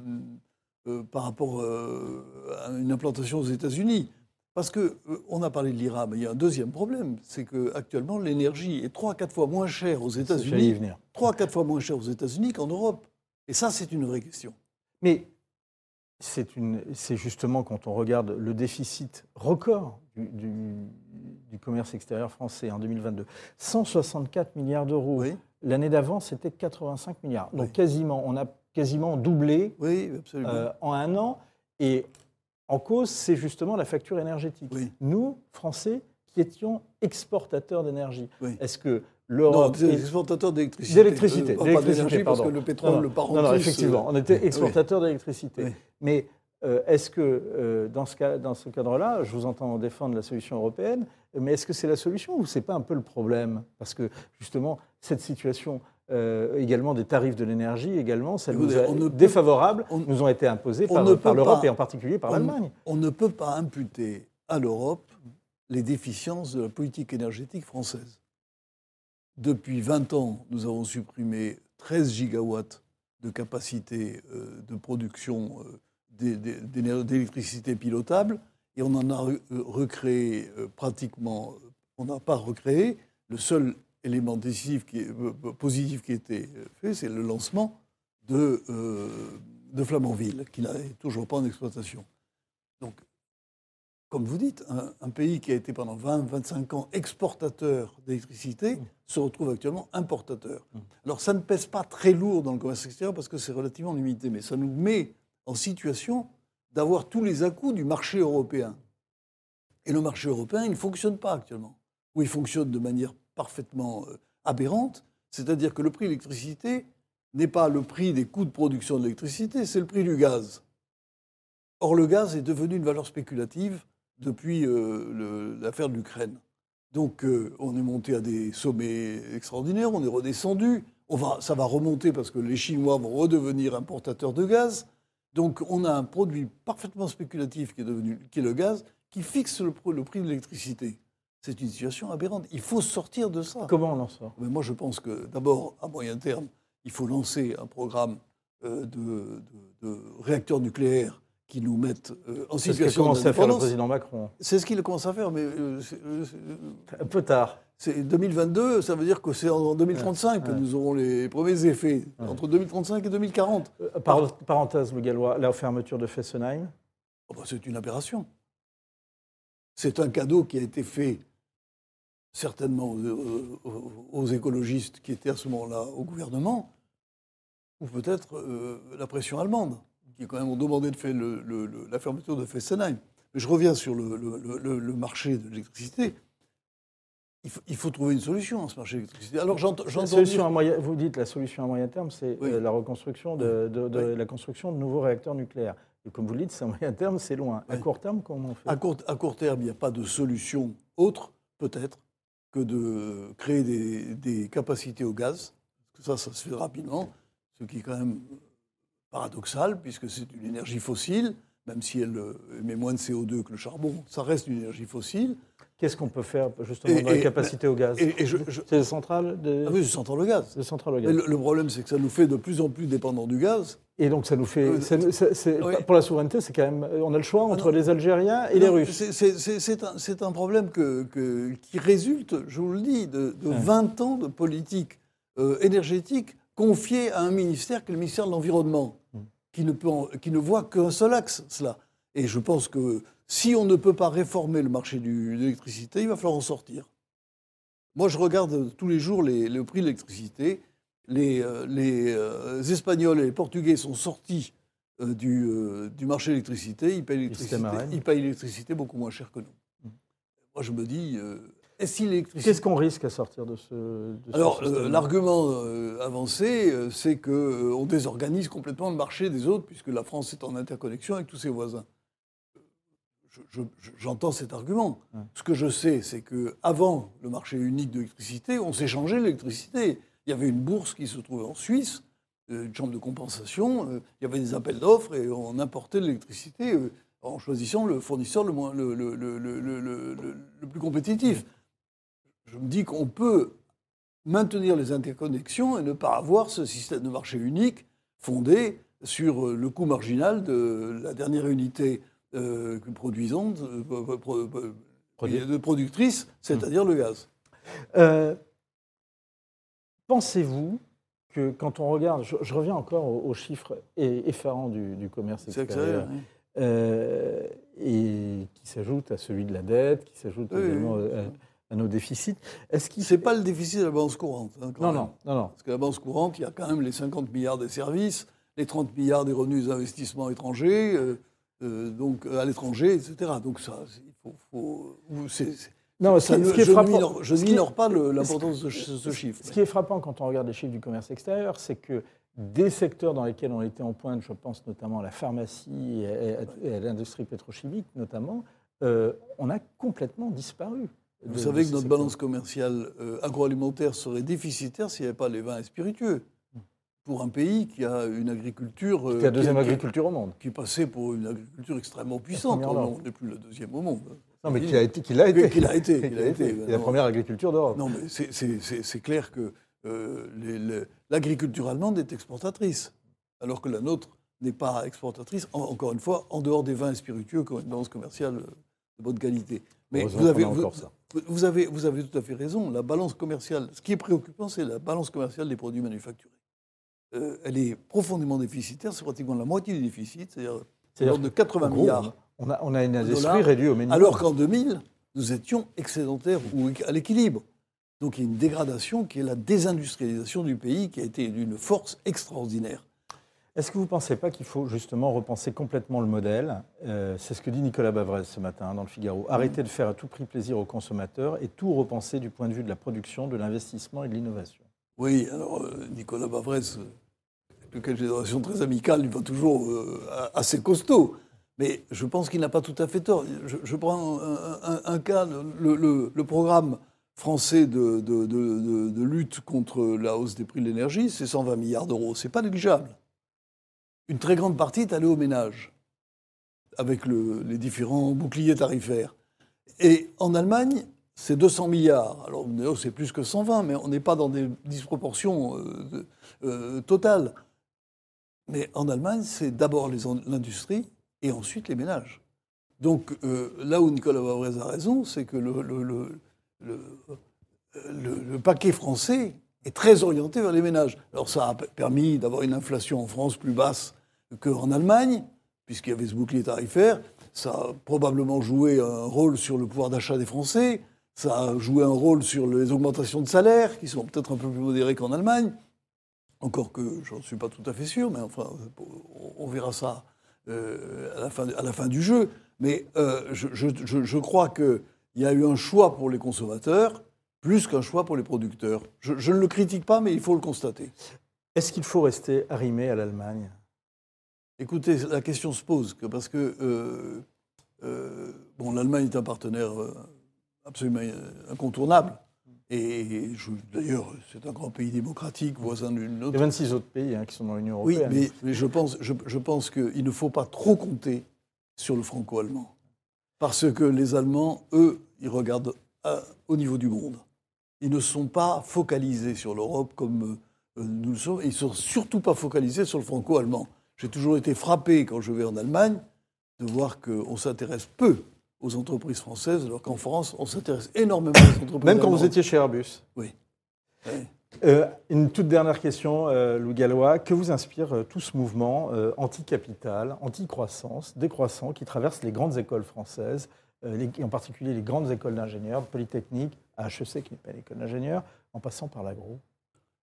par rapport à une implantation aux États-Unis. Parce que euh, on a parlé de l'IRA, mais il y a un deuxième problème, c'est que actuellement l'énergie est trois à quatre fois moins chère aux États-Unis,
venir.
trois à quatre fois moins chère aux États-Unis qu'en Europe. Et ça, c'est une vraie question.
Mais c'est justement quand on regarde le déficit record du, du- du commerce extérieur français en 2022, 164 milliards d'euros.
Oui,
L'année d'avant, c'était 85 milliards. Donc
Oui.
quasiment, on a quasiment doublé
oui,
euh, en un an. Et en cause, c'est justement la facture énergétique.
Oui.
Nous, Français, qui étions exportateurs d'énergie.
Oui.
Est-ce que
non,
l'Europe...
des
est-
exportateurs d'électricité.
D'électricité,
Euh,
d'électricité,
parce que le pétrole,
Non,
le parent
non, non, effectivement, on était exportateurs d'électricité. Mais euh, est-ce que euh, dans ce, cas- dans ce cadre-là, je vous entends défendre la solution européenne, mais est-ce que c'est la solution ou c'est pas un peu le problème? Parce que justement, cette situation euh, également des tarifs de l'énergie, également, ça nous a
on ne peut-
défavorables,
on-
nous ont été imposés
on
par, l'Europe et en particulier par l'Allemagne.
On ne peut pas imputer à l'Europe les déficiences de la politique énergétique française. Depuis 20 ans, nous avons supprimé 13 gigawatts de capacité euh, de production euh, d'électricité pilotable et on en a re- recréé pratiquement, on n'a pas recréé. Le seul élément décisif qui est, euh, positif qui a été fait, c'est le lancement de, euh, de Flamanville, qui n'est toujours pas en exploitation. Donc, comme vous dites, un, un pays qui a été pendant 20-25 ans exportateur d'électricité se retrouve actuellement importateur. Alors ça ne pèse pas très lourd dans le commerce extérieur parce que c'est relativement limité, mais ça nous met en situation d'avoir tous les à-coups du marché européen. Et le marché européen, il ne fonctionne pas actuellement. Ou il fonctionne de manière parfaitement euh, aberrante, c'est-à-dire que le prix de l'électricité n'est pas le prix des coûts de production de l'électricité, c'est le prix du gaz. Or, le gaz est devenu une valeur spéculative depuis euh, l'affaire de l'Ukraine. Donc, euh, on est monté à des sommets extraordinaires, on est redescendu. Ça va remonter parce que les Chinois vont redevenir importateurs de gaz. Donc, on a un produit parfaitement spéculatif qui est, devenu, qui est le gaz, qui fixe le prix de l'électricité. C'est une situation aberrante. Il faut sortir de ça.
Comment on en sort?
Mais moi, je pense que d'abord, à moyen terme, il faut lancer un programme euh, de, de- de réacteurs nucléaires qui nous mettent euh, en
C'est ce
situation
commencé à faire le président Macron.
C'est ce qu'il commence à faire, mais euh,
Un peu tard.
c'est 2022, ça veut dire que c'est en 2035 que
Ouais.
nous aurons les premiers effets,
Ouais.
entre 2035 et 2040.
Euh, par- parenthèse, le Gallois, la fermeture de Fessenheim.
Oh, bah, c'est une aberration. C'est un cadeau qui a été fait certainement aux, aux- aux écologistes qui étaient à ce moment-là au gouvernement, ou peut-être euh, la pression allemande, qui quand même ont demandé de faire le- le- le- la fermeture de Fessenheim. Mais je reviens sur le, marché de l'électricité. Il faut, il faut trouver une solution à ce marché de l'électricité. Alors j'entends dire-
à moyen- vous dites la solution à moyen terme, c'est
Oui.
euh, la reconstruction de, de- de-
Oui.
la construction de nouveaux réacteurs nucléaires. Et comme vous le dites, c'est à moyen terme, c'est loin. À
Oui.
court terme, comment on fait?
À court, à court terme, il n'y a pas de solution autre, peut-être, que de créer des, capacités au gaz. Parce que ça, ça se fait rapidement, ce qui est quand même paradoxal, puisque c'est une énergie fossile, même si elle émet moins de CO2 que le charbon, ça reste une énergie fossile.
Qu'est-ce qu'on peut faire justement
Et-
dans la capacité au gaz
Et, et je, je-
C'est des centrales de,
ah oui, je centrale le gaz.
des centrales au gaz.
le, le problème, c'est que ça nous fait de plus en plus dépendants du gaz.
Et donc ça nous fait.
Euh,
ça nous- c'est- c'est-
oui.
Pour la souveraineté, c'est quand même. On a le choix entre
non.
les Algériens et les Russes.
c'est- c'est- C'est c'est un, c'est un problème que, que- qui résulte, je vous le dis, de, de
Ouais.
20 ans de politique euh, énergétique confiée à un ministère qui est le ministère de l'Environnement,
Mm.
qui, ne peut en- qui ne voit qu'un seul axe, cela. Et je pense que si on ne peut pas réformer le marché du- de l'électricité, il va falloir en sortir. Moi, je regarde tous les jours les- le prix de l'électricité. Les, euh, les, euh, Espagnols et les Portugais sont sortis euh, du, du marché de l'électricité. Ils payent l'électricité, beaucoup moins cher que nous. Moi, je me dis.
Qu'est-ce qu'on risque à sortir de ce. de
Alors, euh,
système
l'argument euh, avancé, euh, c'est qu'on désorganise complètement le marché des autres, puisque la France est en interconnexion avec tous ses voisins. Je- je- je- J'entends cet argument.
Ouais.
Ce que je sais, c'est qu'avant le marché unique de l'électricité, on s'échangeait l'électricité. Il y avait une bourse qui se trouvait en Suisse, euh, une chambre de compensation, euh, il y avait des appels d'offres et on importait de l'électricité euh, en choisissant le fournisseur le, moins, le, plus compétitif. Je me dis qu'on peut maintenir les interconnexions et ne pas avoir ce système de marché unique fondé sur le coût marginal de la dernière unité euh, produisante, euh, pro- de productrice, c'est-à-dire le gaz.
Euh, Pensez-vous que quand on regarde, je, je reviens encore aux, aux chiffres effarants du, du commerce extérieur,
extérieur. oui.
et qui s'ajoute à celui de la dette, qui s'ajoute
Oui,
également
oui.
à, à nos déficits. Est-ce qu'il
C'est pas le déficit de la balance courante. hein,
Non, non, non, non.
Parce que la balance courante, il y a quand même les 50 milliards des services, les 30 milliards des revenus des investissements étrangers, euh, donc euh, à l'étranger, etc. Donc ça, il faut. faut- ou c'est- c'est-
Non,
ça
ce qui est frappant-
je n'ignore pas le- l'importance de ce, ce chiffre.
Ce qui est frappant quand on regarde les chiffres du commerce extérieur, c'est que des secteurs dans lesquels on était en pointe, je pense notamment à la pharmacie et à, et à l'industrie pétrochimique notamment, euh, on a complètement disparu.
Vous savez que notre
secteurs.
balance commerciale euh, agroalimentaire serait déficitaire s'il n'y avait pas les vins et spiritueux. Pour un pays qui a une agriculture. euh,
C'est la deuxième
qui- qui-
agriculture au monde.
Qui est passée pour une agriculture extrêmement puissante. On n'est plus la deuxième au monde.
Non, mais qui a été, qui l'a été.
Qu'il a été.
Qui
qu'il a été.
C'est la première agriculture d'Europe.
Non, mais c'est- clair que euh, l'agriculture allemande est exportatrice, alors que la nôtre n'est pas exportatrice, en- encore une fois, en dehors des vins et spiritueux qui ont une balance commerciale euh, de bonne qualité. Mais vous avez, vous, vous avez, vous avez tout à fait raison. La balance commerciale, ce qui est préoccupant, c'est la balance commerciale des produits manufacturés. Euh, elle est profondément déficitaire, c'est pratiquement la moitié du déficit, c'est-à-dire de
C'est-à-dire
l'ordre de 80
En gros,
milliards.
On a, on a une industrie réduite au minimum.
Alors qu'en 2000, nous étions excédentaires ou à l'équilibre. Donc il y a une dégradation qui est la désindustrialisation du pays qui a été d'une force extraordinaire.
Est-ce que vous ne pensez pas qu'il faut justement repenser complètement le modèle? Euh, C'est ce que dit Nicolas Bavrez ce matin dans le Figaro. Arrêter de faire à tout prix plaisir aux consommateurs et tout repenser du point de vue de la production, de l'investissement et de l'innovation.
Oui, alors euh, Nicolas Bavrez, lequel j'ai une relation très amicale, il va toujours euh, assez costaud. Mais je pense qu'il n'a pas tout à fait tort. Je, prends un, cas, le, programme français de, lutte contre la hausse des prix de l'énergie, c'est 120 milliards d'euros. C'est pas négligeable. Une très grande partie est allée aux ménages, avec le- les différents boucliers tarifaires. Et en Allemagne, c'est 200 milliards. Alors, c'est plus que 120, mais on n'est pas dans des disproportions euh, euh, totales. Mais en Allemagne, c'est d'abord l'industrie et ensuite les ménages. Donc, euh, là où Nicolas Bavrez a raison, c'est que le, le- paquet français est très orienté vers les ménages. Alors, ça a permis d'avoir une inflation en France plus basse qu'en Allemagne, puisqu'il y avait ce bouclier tarifaire. Ça a probablement joué un rôle sur le pouvoir d'achat des Français. Ça a joué un rôle sur les augmentations de salaire, qui sont peut-être un peu plus modérées qu'en Allemagne. Encore que je n'en suis pas tout à fait sûr, mais enfin, on verra ça euh, à, la fin, à la fin du jeu. Mais euh, je, je- je- je crois qu'il y a eu un choix pour les consommateurs plus qu'un choix pour les producteurs. Je, ne le critique pas, mais il faut le constater.
Est-ce qu'il faut rester arrimé à l'Allemagne?
Écoutez, la question se pose que parce que euh, bon, l'Allemagne est un partenaire absolument incontournable. Et d'ailleurs, c'est un grand pays démocratique, voisin d'une
Il y a
autre.
26 autres pays hein, qui sont dans l'Union
Oui,
européenne.
mais, mais je pense, je, je pense qu'il ne faut pas trop compter sur le franco-allemand. Parce que les Allemands, eux, ils regardent à- au niveau du monde. Ils ne sont pas focalisés sur l'Europe comme euh, nous le sommes. Et ils ne sont surtout pas focalisés sur le franco-allemand. J'ai toujours été frappé, quand je vais en Allemagne, de voir qu'on s'intéresse peu aux entreprises françaises, alors qu'en France, on s'intéresse énormément aux entreprises
Même quand vous étiez chez Airbus.
Oui.
Euh, une toute dernière question, euh, Lou Gallois. Que vous inspire euh, tout ce mouvement euh, anti-capital, anti-croissance, décroissant qui traverse les grandes écoles françaises, les- en particulier les grandes écoles d'ingénieurs, Polytechnique, HEC qui n'est pas une école d'ingénieurs, en passant par l'agro?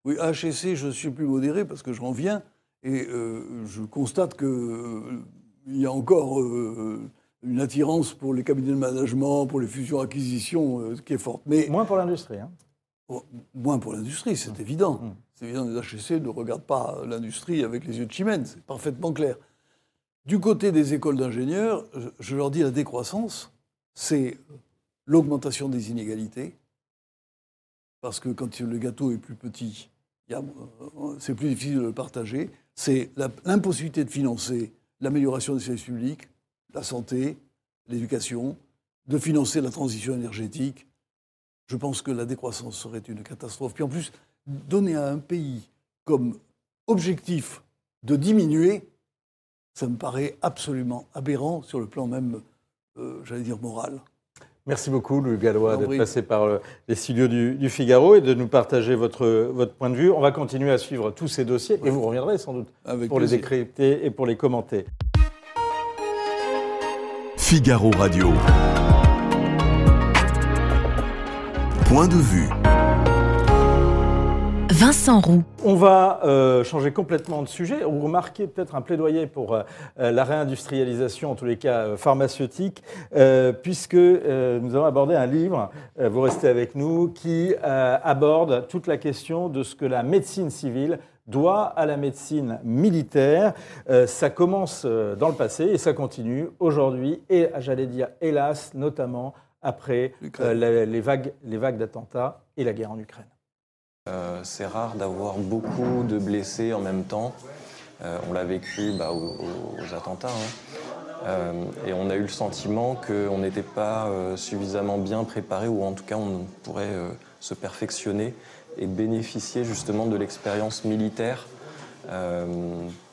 Oui, HEC, je suis plus modéré parce que je m'en viens et je constate qu'il y a encore une attirance pour les cabinets de management, pour les fusions-acquisitions euh, qui est forte. Mais
Moins pour l'industrie. hein.
bon, moins pour l'industrie, c'est évident.
Mm.
C'est évident, les HEC ne regardent pas l'industrie avec les yeux de chimène, c'est parfaitement clair. Du côté des écoles d'ingénieurs, je- je leur dis la décroissance, c'est l'augmentation des inégalités, parce que quand le gâteau est plus petit, euh, c'est plus difficile de le partager. C'est l'impossibilité de financer l'amélioration des services publics, la santé, l'éducation, de financer la transition énergétique. Je pense que la décroissance serait une catastrophe. Puis en plus, donner à un pays comme objectif de diminuer, ça me paraît absolument aberrant sur le plan même, euh, j'allais dire, moral.
Merci beaucoup, Louis Gallois, d'être passé par euh, les studios du, du Figaro et de nous partager votre, votre point de vue. On va continuer à suivre tous ces dossiers et vous reviendrez sans doute
Avec
pour les décrypter et pour les commenter.
Figaro Radio. Point de vue.
Vincent Roux.
On va euh, changer complètement de sujet. Vous remarquez peut-être un plaidoyer pour euh, euh, la réindustrialisation, en tous les cas euh, pharmaceutique, euh, puisque euh, nous allons aborder un livre, euh, vous restez avec nous, qui euh, aborde toute la question de ce que la médecine civile doit à la médecine militaire. Euh, ça commence euh, dans le passé et ça continue aujourd'hui, et j'allais dire hélas, notamment après euh, les vagues, les vagues d'attentats et la guerre en Ukraine.
Euh, c'est rare d'avoir beaucoup de blessés en même temps. On l'a vécu bah, aux, aux attentats. hein. Et on a eu le sentiment qu'on n'était pas suffisamment bien préparé, ou en tout cas on pourrait se perfectionner et bénéficier justement de l'expérience militaire euh,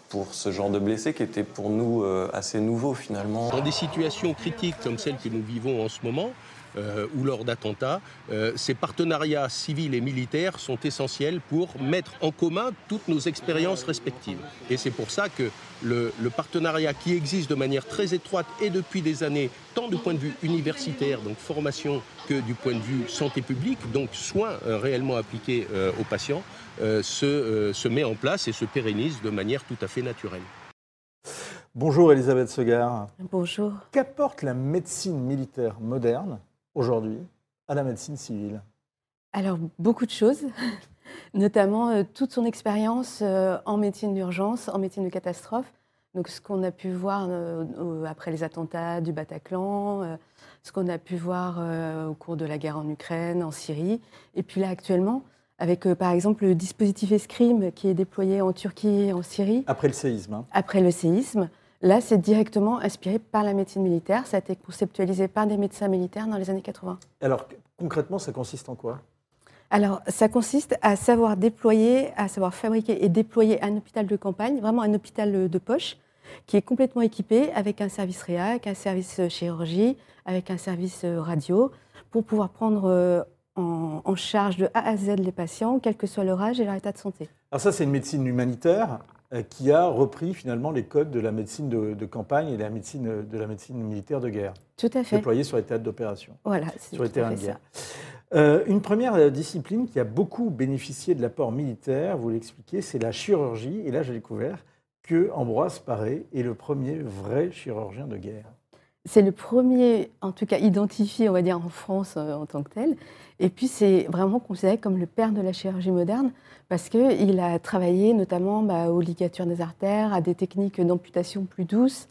pour ce genre de blessés qui était pour nous euh, assez nouveau finalement.
Dans des situations critiques comme celles que nous vivons en ce moment, euh, ou lors d'attentats, euh, ces partenariats civils et militaires sont essentiels pour mettre en commun toutes nos expériences respectives. Et c'est pour ça que le, le partenariat qui existe de manière très étroite et depuis des années, tant du point de vue universitaire, donc formation, que du point de vue santé publique, donc soins euh, réellement appliqués euh, aux patients, euh, se, euh, se met en place et se pérennise de manière tout à fait naturelle.
Bonjour Elisabeth Segar.
Bonjour.
Qu'apporte la médecine militaire moderne aujourd'hui à la médecine civile
Alors, beaucoup de choses, notamment euh, toute son expérience euh, en médecine d'urgence, en médecine de catastrophe. Donc, ce qu'on a pu voir euh, après les attentats du Bataclan, ce qu'on a pu voir au cours de la guerre en Ukraine, en Syrie. Et puis là, actuellement, avec par exemple le dispositif Escrime qui est déployé en Turquie et en Syrie.
Après le séisme. hein.
après le séisme. Là, c'est directement inspiré par la médecine militaire. Ça a été conceptualisé par des médecins militaires dans les années 80.
Alors concrètement, ça consiste en quoi?
Alors, ça consiste à savoir déployer, à savoir fabriquer et déployer un hôpital de campagne, vraiment un hôpital de poche, qui est complètement équipé avec un service réac, un service chirurgie, avec un service radio, pour pouvoir prendre euh, en, en charge de A à Z les patients, quel que soit leur âge et leur état de santé.
Alors ça, c'est une médecine humanitaire euh, qui a repris finalement les codes de la médecine de, de campagne et de la médecine, de la médecine militaire de guerre,
Tout à fait.
déployée sur les théâtres d'opération.
Voilà, c'est
sur les terrains de guerre. Euh, une première euh, discipline qui a beaucoup bénéficié de l'apport militaire, vous l'expliquez, c'est la chirurgie. Et là, j'ai découvert que Ambroise Paré est le premier vrai chirurgien de guerre.
C'est le premier, en tout cas identifié, on va dire, en France euh, en tant que tel. Et puis, c'est vraiment considéré comme le père de la chirurgie moderne parce qu'il a travaillé notamment bah, aux ligatures des artères, à des techniques d'amputation plus douces.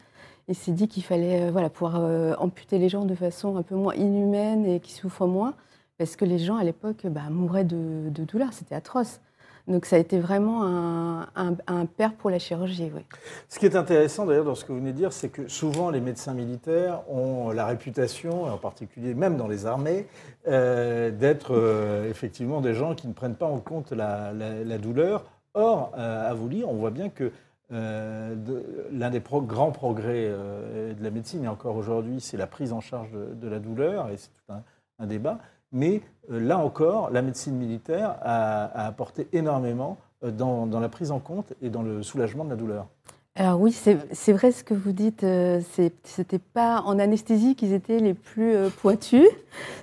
Il s'est dit qu'il fallait euh, voilà, pouvoir euh, amputer les gens de façon un peu moins inhumaine et qui souffrent moins parce que les gens, à l'époque, bah, mouraient de, de douleur. C'était atroce. Donc, ça a été vraiment un, un- père pour la chirurgie, oui.
Ce qui est intéressant d'ailleurs dans ce que vous venez de dire, c'est que souvent les médecins militaires ont la réputation, en particulier même dans les armées, euh, d'être euh, effectivement des gens qui ne prennent pas en compte la, douleur. Or, euh, à vous lire, on voit bien que l'un des grands progrès de la médecine, et encore aujourd'hui, c'est la prise en charge de, la douleur, et c'est tout un débat. Mais euh, là encore, la médecine militaire a, apporté énormément euh, dans, la prise en compte et dans le soulagement de la douleur.
Alors oui, c'est vrai ce que vous dites. euh, C'était pas en anesthésie qu'ils étaient les plus pointus,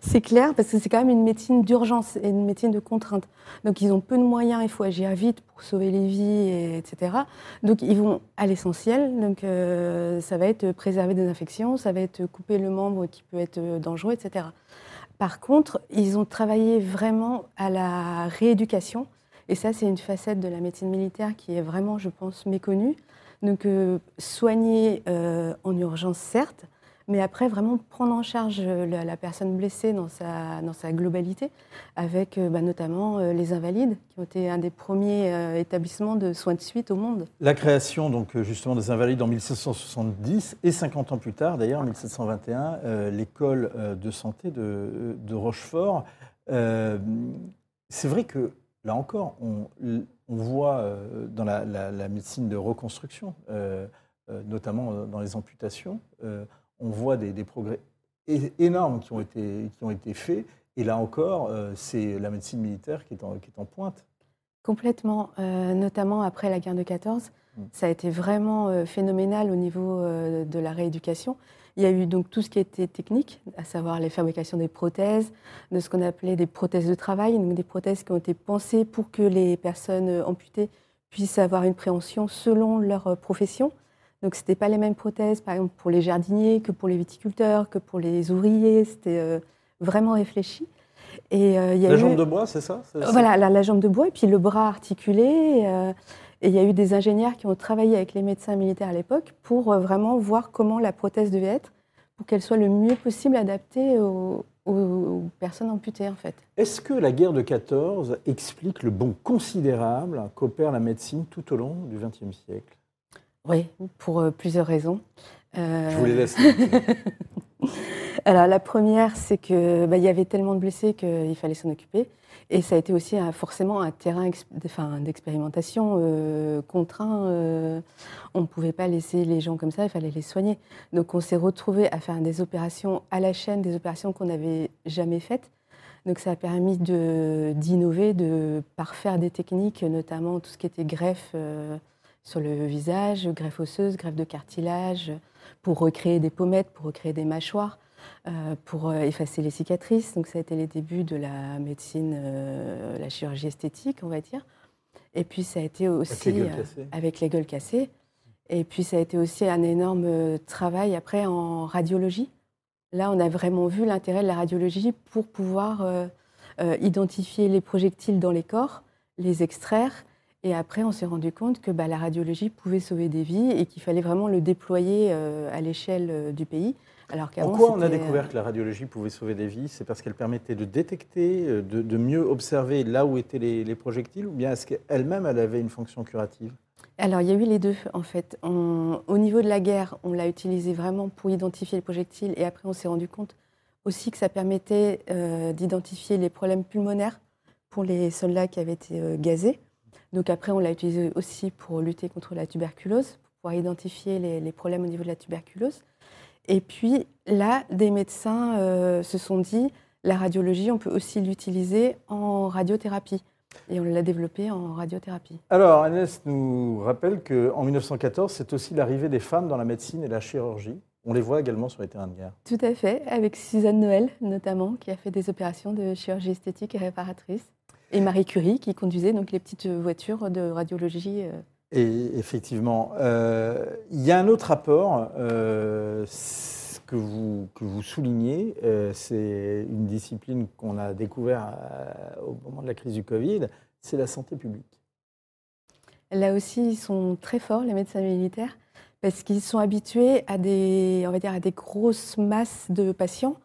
c'est clair, parce que c'est quand même une médecine d'urgence et une médecine de contrainte. Donc ils ont peu de moyens, il faut agir vite pour sauver les vies, et- etc. Donc ils vont à l'essentiel. Donc ça va être préserver des infections, ça va être couper le membre qui peut être dangereux, etc. Par contre, ils ont travaillé vraiment à la rééducation. Et ça, c'est une facette de la médecine militaire qui est vraiment, je pense, méconnue. Donc, euh, soigner euh, en urgence, certes, mais après, vraiment prendre en charge euh, la, personne blessée dans sa, dans sa globalité, avec euh, bah, notamment euh, les Invalides, qui ont été un des premiers établissements de soins de suite au monde.
La création donc justement des Invalides en 1770 et 50 ans plus tard, d'ailleurs en 1721, euh, l'école de santé de, de Rochefort. C'est vrai que là encore, on, on voit dans la, médecine de reconstruction, notamment dans les amputations, on voit des, des progrès énormes qui ont été, qui ont été faits. Et là encore, euh, c'est la médecine militaire qui est en, qui est en pointe.
Complètement, euh, notamment après la guerre de 14.
Mm.
Ça a été vraiment euh, phénoménal au niveau de la rééducation. Il y a eu donc tout ce qui était technique, à savoir les fabrications des prothèses, de ce qu'on appelait des prothèses de travail, donc des prothèses qui ont été pensées pour que les personnes amputées puissent avoir une préhension selon leur profession. Donc, ce n'était pas les mêmes prothèses, par exemple, pour les jardiniers que pour les viticulteurs, que pour les ouvriers. C'était euh, vraiment réfléchi. Et, euh, il y a
La
eu-
jambe de bois, c'est ça?
Voilà, la, la jambe de bois et puis le bras articulé. euh, et il y a eu des ingénieurs qui ont travaillé avec les médecins militaires à l'époque pour vraiment voir comment la prothèse devait être, pour qu'elle soit le mieux possible adaptée aux- aux personnes amputées, en fait.
Est-ce que la guerre de 14 explique le bond considérable qu'opère la médecine tout au long du XXe siècle?
Oui, pour euh, plusieurs raisons. Euh,
Je vous les laisse.
Alors la première, c'est que bah, il y avait tellement de blessés qu'il fallait s'en occuper, et ça a été aussi un- forcément un terrain d'expérimentation euh, contraint. euh, on ne pouvait pas laisser les gens comme ça, il fallait les soigner. Donc on s'est retrouvé à faire des opérations à la chaîne, des opérations qu'on n'avait jamais faites. Donc ça a permis de- d'innover, de parfaire des techniques, notamment tout ce qui était greffe euh, sur le visage, greffe osseuse, greffe de cartilage, pour recréer des pommettes, pour recréer des mâchoires, euh, pour euh, effacer les cicatrices. Donc ça a été les débuts de la médecine, euh, la chirurgie esthétique, on va dire. Et puis ça a été aussi
les gueules cassées.
avec les gueules cassées. Et puis ça a été aussi un énorme travail après en radiologie. Là, on a vraiment vu l'intérêt de la radiologie pour pouvoir euh, identifier les projectiles dans les corps, les extraire. Et après, on s'est rendu compte que bah, la radiologie pouvait sauver des vies et qu'il fallait vraiment le déployer euh, à l'échelle euh, du pays. Alors
En quoi on a
c'était,
découvert que la radiologie pouvait sauver des vies? C'est parce qu'elle permettait de détecter, euh, de, de mieux observer là où étaient les, les projectiles, ou bien est-ce qu'elle-même, elle avait une fonction curative?
Alors, il y a eu les deux, en fait. On- au niveau de la guerre, on l'a utilisé vraiment pour identifier les projectiles. Et après, on s'est rendu compte aussi que ça permettait euh, d'identifier les problèmes pulmonaires pour les soldats qui avaient été euh, gazés. Donc après, on l'a utilisé aussi pour lutter contre la tuberculose, pour pouvoir identifier les, les problèmes au niveau de la tuberculose. Et puis là, des médecins euh, se sont dit, la radiologie, on peut aussi l'utiliser en radiothérapie. Et on l'a développé en radiothérapie.
Alors, Agnès nous rappelle qu'en 1914, c'est aussi l'arrivée des femmes dans la médecine et la chirurgie. On les voit également sur les terrains de guerre.
Tout à fait, avec Suzanne Noël notamment, qui a fait des opérations de chirurgie esthétique et réparatrice. Et Marie Curie, qui conduisait donc les petites voitures de radiologie. euh.
Et effectivement, euh, il y a un autre rapport euh, que, vous, que vous soulignez. euh, c'est une discipline qu'on a découvert au moment de la crise du Covid, c'est la santé publique.
Là aussi, ils sont très forts, les médecins militaires, parce qu'ils sont habitués à des, on va dire, à des grosses masses de patients.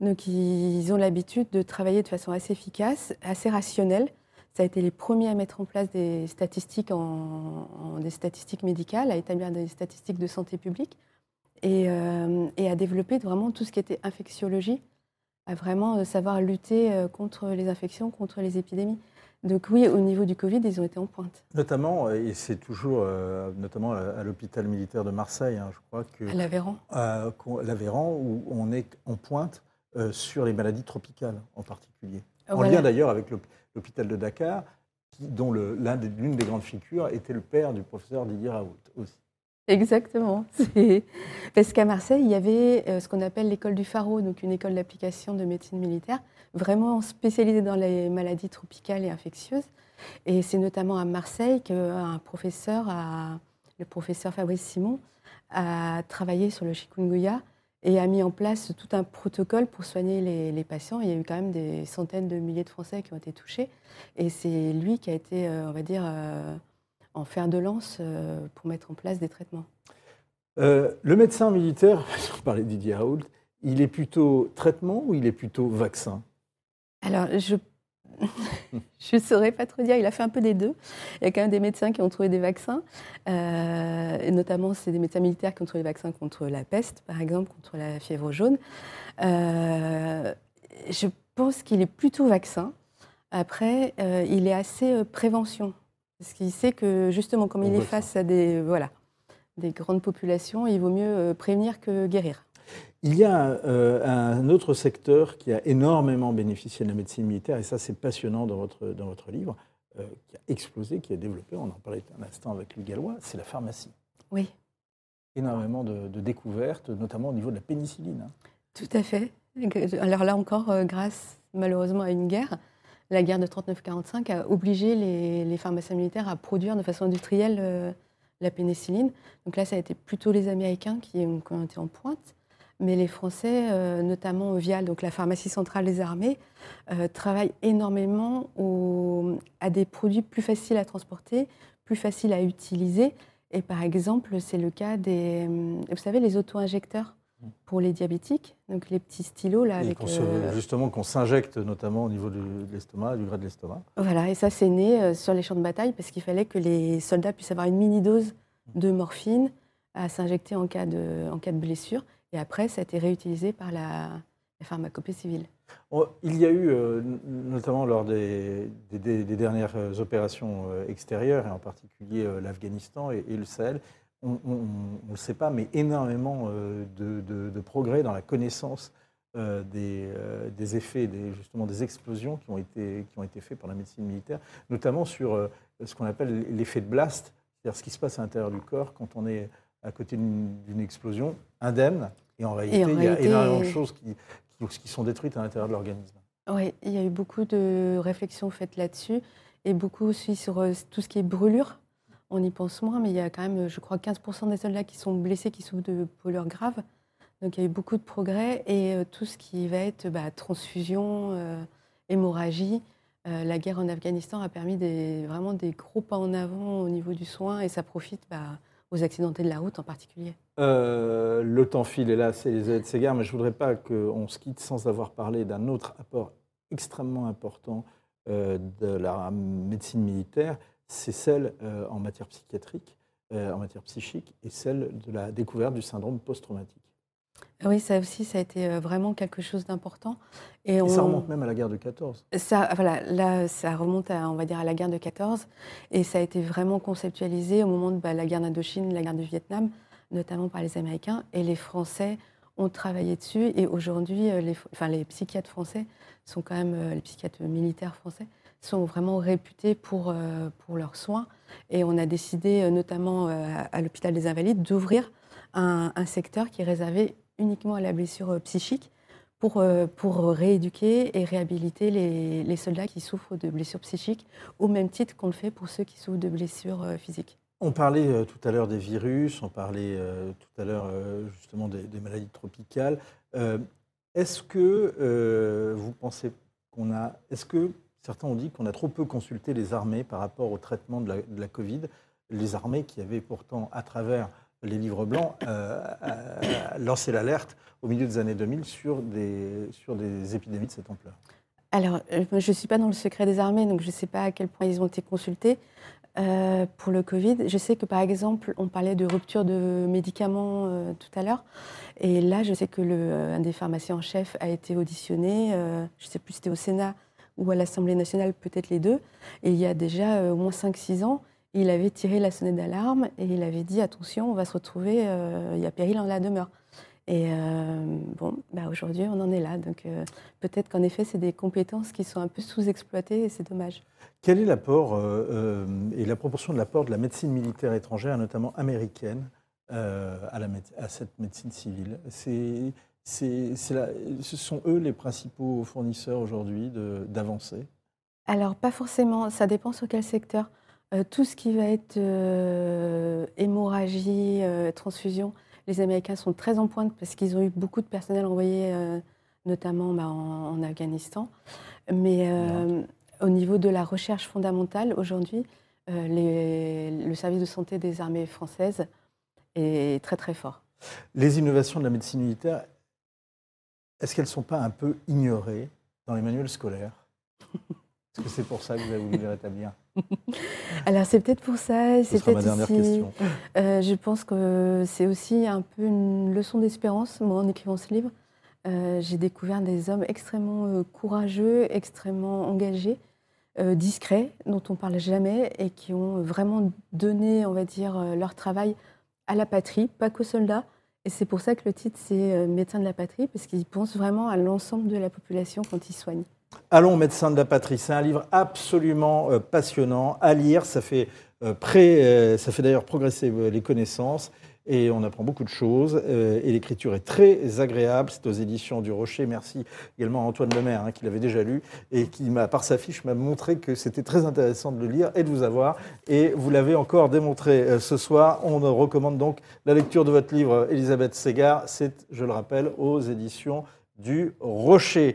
Donc, ils ont l'habitude de travailler de façon assez efficace, assez rationnelle. Ça a été les premiers à mettre en place des statistiques, en, en- des statistiques médicales, à établir des statistiques de santé publique et, euh, et à développer vraiment tout ce qui était infectiologie, à vraiment euh, savoir lutter euh, contre les infections, contre les épidémies. Donc oui, au niveau du Covid, ils ont été en pointe.
Notamment, et c'est toujours, euh, notamment à l'hôpital militaire de Marseille, hein, je crois que
À l'Aveyron.
euh, l'Aveyran, où on est en pointe sur les maladies tropicales en particulier. En
Voilà.
lien d'ailleurs avec l'hôp- l'hôpital de Dakar, dont l'une des grandes figures était le père du professeur Didier Raoult aussi.
Exactement. Parce qu'à Marseille, il y avait euh, ce qu'on appelle l'école du Pharo, donc une école d'application de médecine militaire, vraiment spécialisée dans les maladies tropicales et infectieuses. Et c'est notamment à Marseille qu'un professeur, a- le professeur Fabrice Simon, a travaillé sur le chikungunya et a mis en place tout un protocole pour soigner les, les patients. Il y a eu quand même des centaines de milliers de Français qui ont été touchés. Et c'est lui qui a été, euh, on va dire, euh, en fer de lance euh, pour mettre en place des traitements.
Euh, le médecin militaire, on parlait de Didier Raoult, il est plutôt traitement ou il est plutôt vaccin?
Alors, je je ne saurais pas trop dire. Il a fait un peu des deux. Il y a quand même des médecins qui ont trouvé des vaccins. Euh, et notamment, c'est des médecins militaires qui ont trouvé des vaccins contre la peste, par exemple, contre la fièvre jaune. Euh, je pense qu'il est plutôt vaccin. Après, euh, il est assez prévention. Parce qu'il sait que, justement, comme
On
il est
ça.
face à des, voilà, des grandes populations, il vaut mieux prévenir que guérir.
Il y a euh, un autre secteur qui a énormément bénéficié de la médecine militaire, et ça c'est passionnant dans votre, dans votre livre, euh, qui a explosé, qui a développé, on en parlait un instant avec Louis Gallois, c'est la pharmacie.
Oui,
Énormément de, de découvertes, notamment au niveau de la pénicilline. hein.
tout à fait. Alors là encore, euh, grâce malheureusement à une guerre, la guerre de 39-45 a obligé les, les pharmaciens militaires à produire de façon industrielle euh, la pénicilline. Donc là, ça a été plutôt les Américains qui ont été en pointe. Mais les Français, euh, notamment via donc, la pharmacie centrale des armées, euh, travaillent énormément au- à des produits plus faciles à transporter, plus faciles à utiliser. Et par exemple, c'est le cas des, hum, vous savez, les auto-injecteurs pour les diabétiques, donc les petits stylos là
Et
avec.
qu'on se-
euh,
justement qu'on s'injecte notamment au niveau de, l'estomac, du gras de l'estomac.
Voilà, et ça c'est né euh, sur les champs de bataille parce qu'il fallait que les soldats puissent avoir une mini-dose de morphine à s'injecter en, cas de- en cas de blessure. Et après, ça a été réutilisé par la, la pharmacopée civile.
On- Il y a eu, euh, notamment lors des, dernières euh, opérations euh, extérieures, et en particulier l'Afghanistan et, le Sahel, on ne le sait pas, mais énormément de, progrès dans la connaissance des, effets, justement des explosions qui ont, été, qui ont été faits par la médecine militaire, notamment sur ce qu'on appelle l'effet de blast, c'est-à-dire ce qui se passe à l'intérieur du corps quand on est à côté d'une explosion indemne, et en réalité,
en
il y a
réalité-
énormément de choses qui, qui- qui sont détruites à l'intérieur de l'organisme.
Oui, il y a eu beaucoup de réflexions faites là-dessus et beaucoup aussi sur euh, tout ce qui est brûlure. On y pense moins, mais il y a quand même, je crois, 15% des soldats qui sont blessés, qui souffrent de brûlures graves. Donc il y a eu beaucoup de progrès et euh, tout ce qui va être bah, transfusion, euh, hémorragie. euh, la guerre en Afghanistan a permis des, vraiment des gros pas en avant au niveau du soin et ça profite bah, aux accidentés de la route en particulier.
Euh, le temps file, hélas, et les aides s'égarent, mais je ne voudrais pas qu'on se quitte sans avoir parlé d'un autre apport extrêmement important euh, de la médecine militaire, c'est celle euh, en matière psychiatrique, en matière psychique, et celle de la découverte du syndrome post-traumatique.
Oui, ça aussi, ça a été euh, vraiment quelque chose d'important. Et,
Et ça
on-
remonte même à la guerre de 14.
Ça, voilà, là, ça remonte à, on va dire, à la guerre de 14, et ça a été vraiment conceptualisé au moment de bah, la guerre d'Indochine, la guerre du Vietnam, notamment par les Américains, et les Français ont travaillé dessus, et aujourd'hui, euh, les, enfin, les psychiatres français sont quand même, euh, les psychiatres militaires français, sont vraiment réputés pour, pour leurs soins, et on a décidé, notamment à l'hôpital des Invalides, d'ouvrir un, un secteur qui est réservé uniquement à la blessure euh, psychique, pour, euh, pour rééduquer et réhabiliter les, les soldats qui souffrent de blessures psychiques, au même titre qu'on le fait pour ceux qui souffrent de blessures euh, physiques.
On parlait tout à l'heure des virus, on parlait tout à l'heure justement des, maladies tropicales. Est-ce que vous pensez qu'on a, est-ce que certains ont dit qu'on a trop peu consulté les armées par rapport au traitement de la Covid, les armées qui avaient pourtant à travers les livres blancs euh, euh, l'alerte au milieu des années 2000 sur des, sur des épidémies de cette ampleur.
Alors, euh, je ne suis pas dans le secret des armées, donc je ne sais pas à quel point ils ont été consultés. Euh, pour le Covid, je sais que par exemple, on parlait de rupture de médicaments tout à l'heure. Et là, je sais que le, un des pharmaciens en chef a été auditionné. je ne sais plus si c'était au Sénat ou à l'Assemblée nationale, peut-être les deux. Et il y a déjà au moins 5-6 ans, il avait tiré la sonnette d'alarme et il avait dit attention, on va se retrouver, euh, il y a péril en la demeure. Et euh, bon, bah aujourd'hui, on en est là. Donc euh, peut-être qu'en effet, c'est des compétences qui sont un peu sous-exploitées et c'est dommage.
Quel est l'apport et la proportion de l'apport de la médecine militaire étrangère, notamment américaine, à, la à cette médecine civile? C'est- c'est- c'est la- Ce sont eux les principaux fournisseurs aujourd'hui de- d'avancées?
Alors, pas forcément, ça dépend sur quel secteur. Euh, tout ce qui va être euh, hémorragie, euh, transfusion, les Américains sont très en pointe parce qu'ils ont eu beaucoup de personnel envoyé, notamment bah, en, en Afghanistan. Mais au niveau de la recherche fondamentale, aujourd'hui, le service de santé des armées françaises est très très fort.
Les innovations de la médecine militaire, est-ce qu'elles ne sont pas un peu ignorées dans les manuels scolaires? Est-ce que c'est pour ça que vous avez voulu les rétablir
Alors c'est peut-être pour ça,
Ce
c'est
sera ma
peut-être
dernière
aussi-
question.
Euh, je pense que c'est aussi un peu une leçon d'espérance. Moi, en écrivant ce livre, euh, j'ai découvert des hommes extrêmement euh, courageux, extrêmement engagés, discrets, dont on parle jamais et qui ont vraiment donné, on va dire, leur travail à la patrie, pas qu'aux soldats, Et c'est pour ça que le titre, c'est euh, Médecin de la patrie, parce qu'il pense vraiment à l'ensemble de la population quand il soigne.
Allons, médecin de la patrie. C'est un livre absolument euh, passionnant à lire. Ça fait, euh, euh, fait d'ailleurs progresser les connaissances et on apprend beaucoup de choses. et l'écriture est très agréable. C'est aux éditions du Rocher. Merci également à Antoine Lemaire, hein, qui l'avait déjà lu et qui, par sa fiche, m'a montré que c'était très intéressant de le lire et de vous avoir. Et vous l'avez encore démontré ce soir. On recommande donc la lecture de votre livre, Elisabeth Ségard. C'est, je le rappelle, aux éditions du Rocher.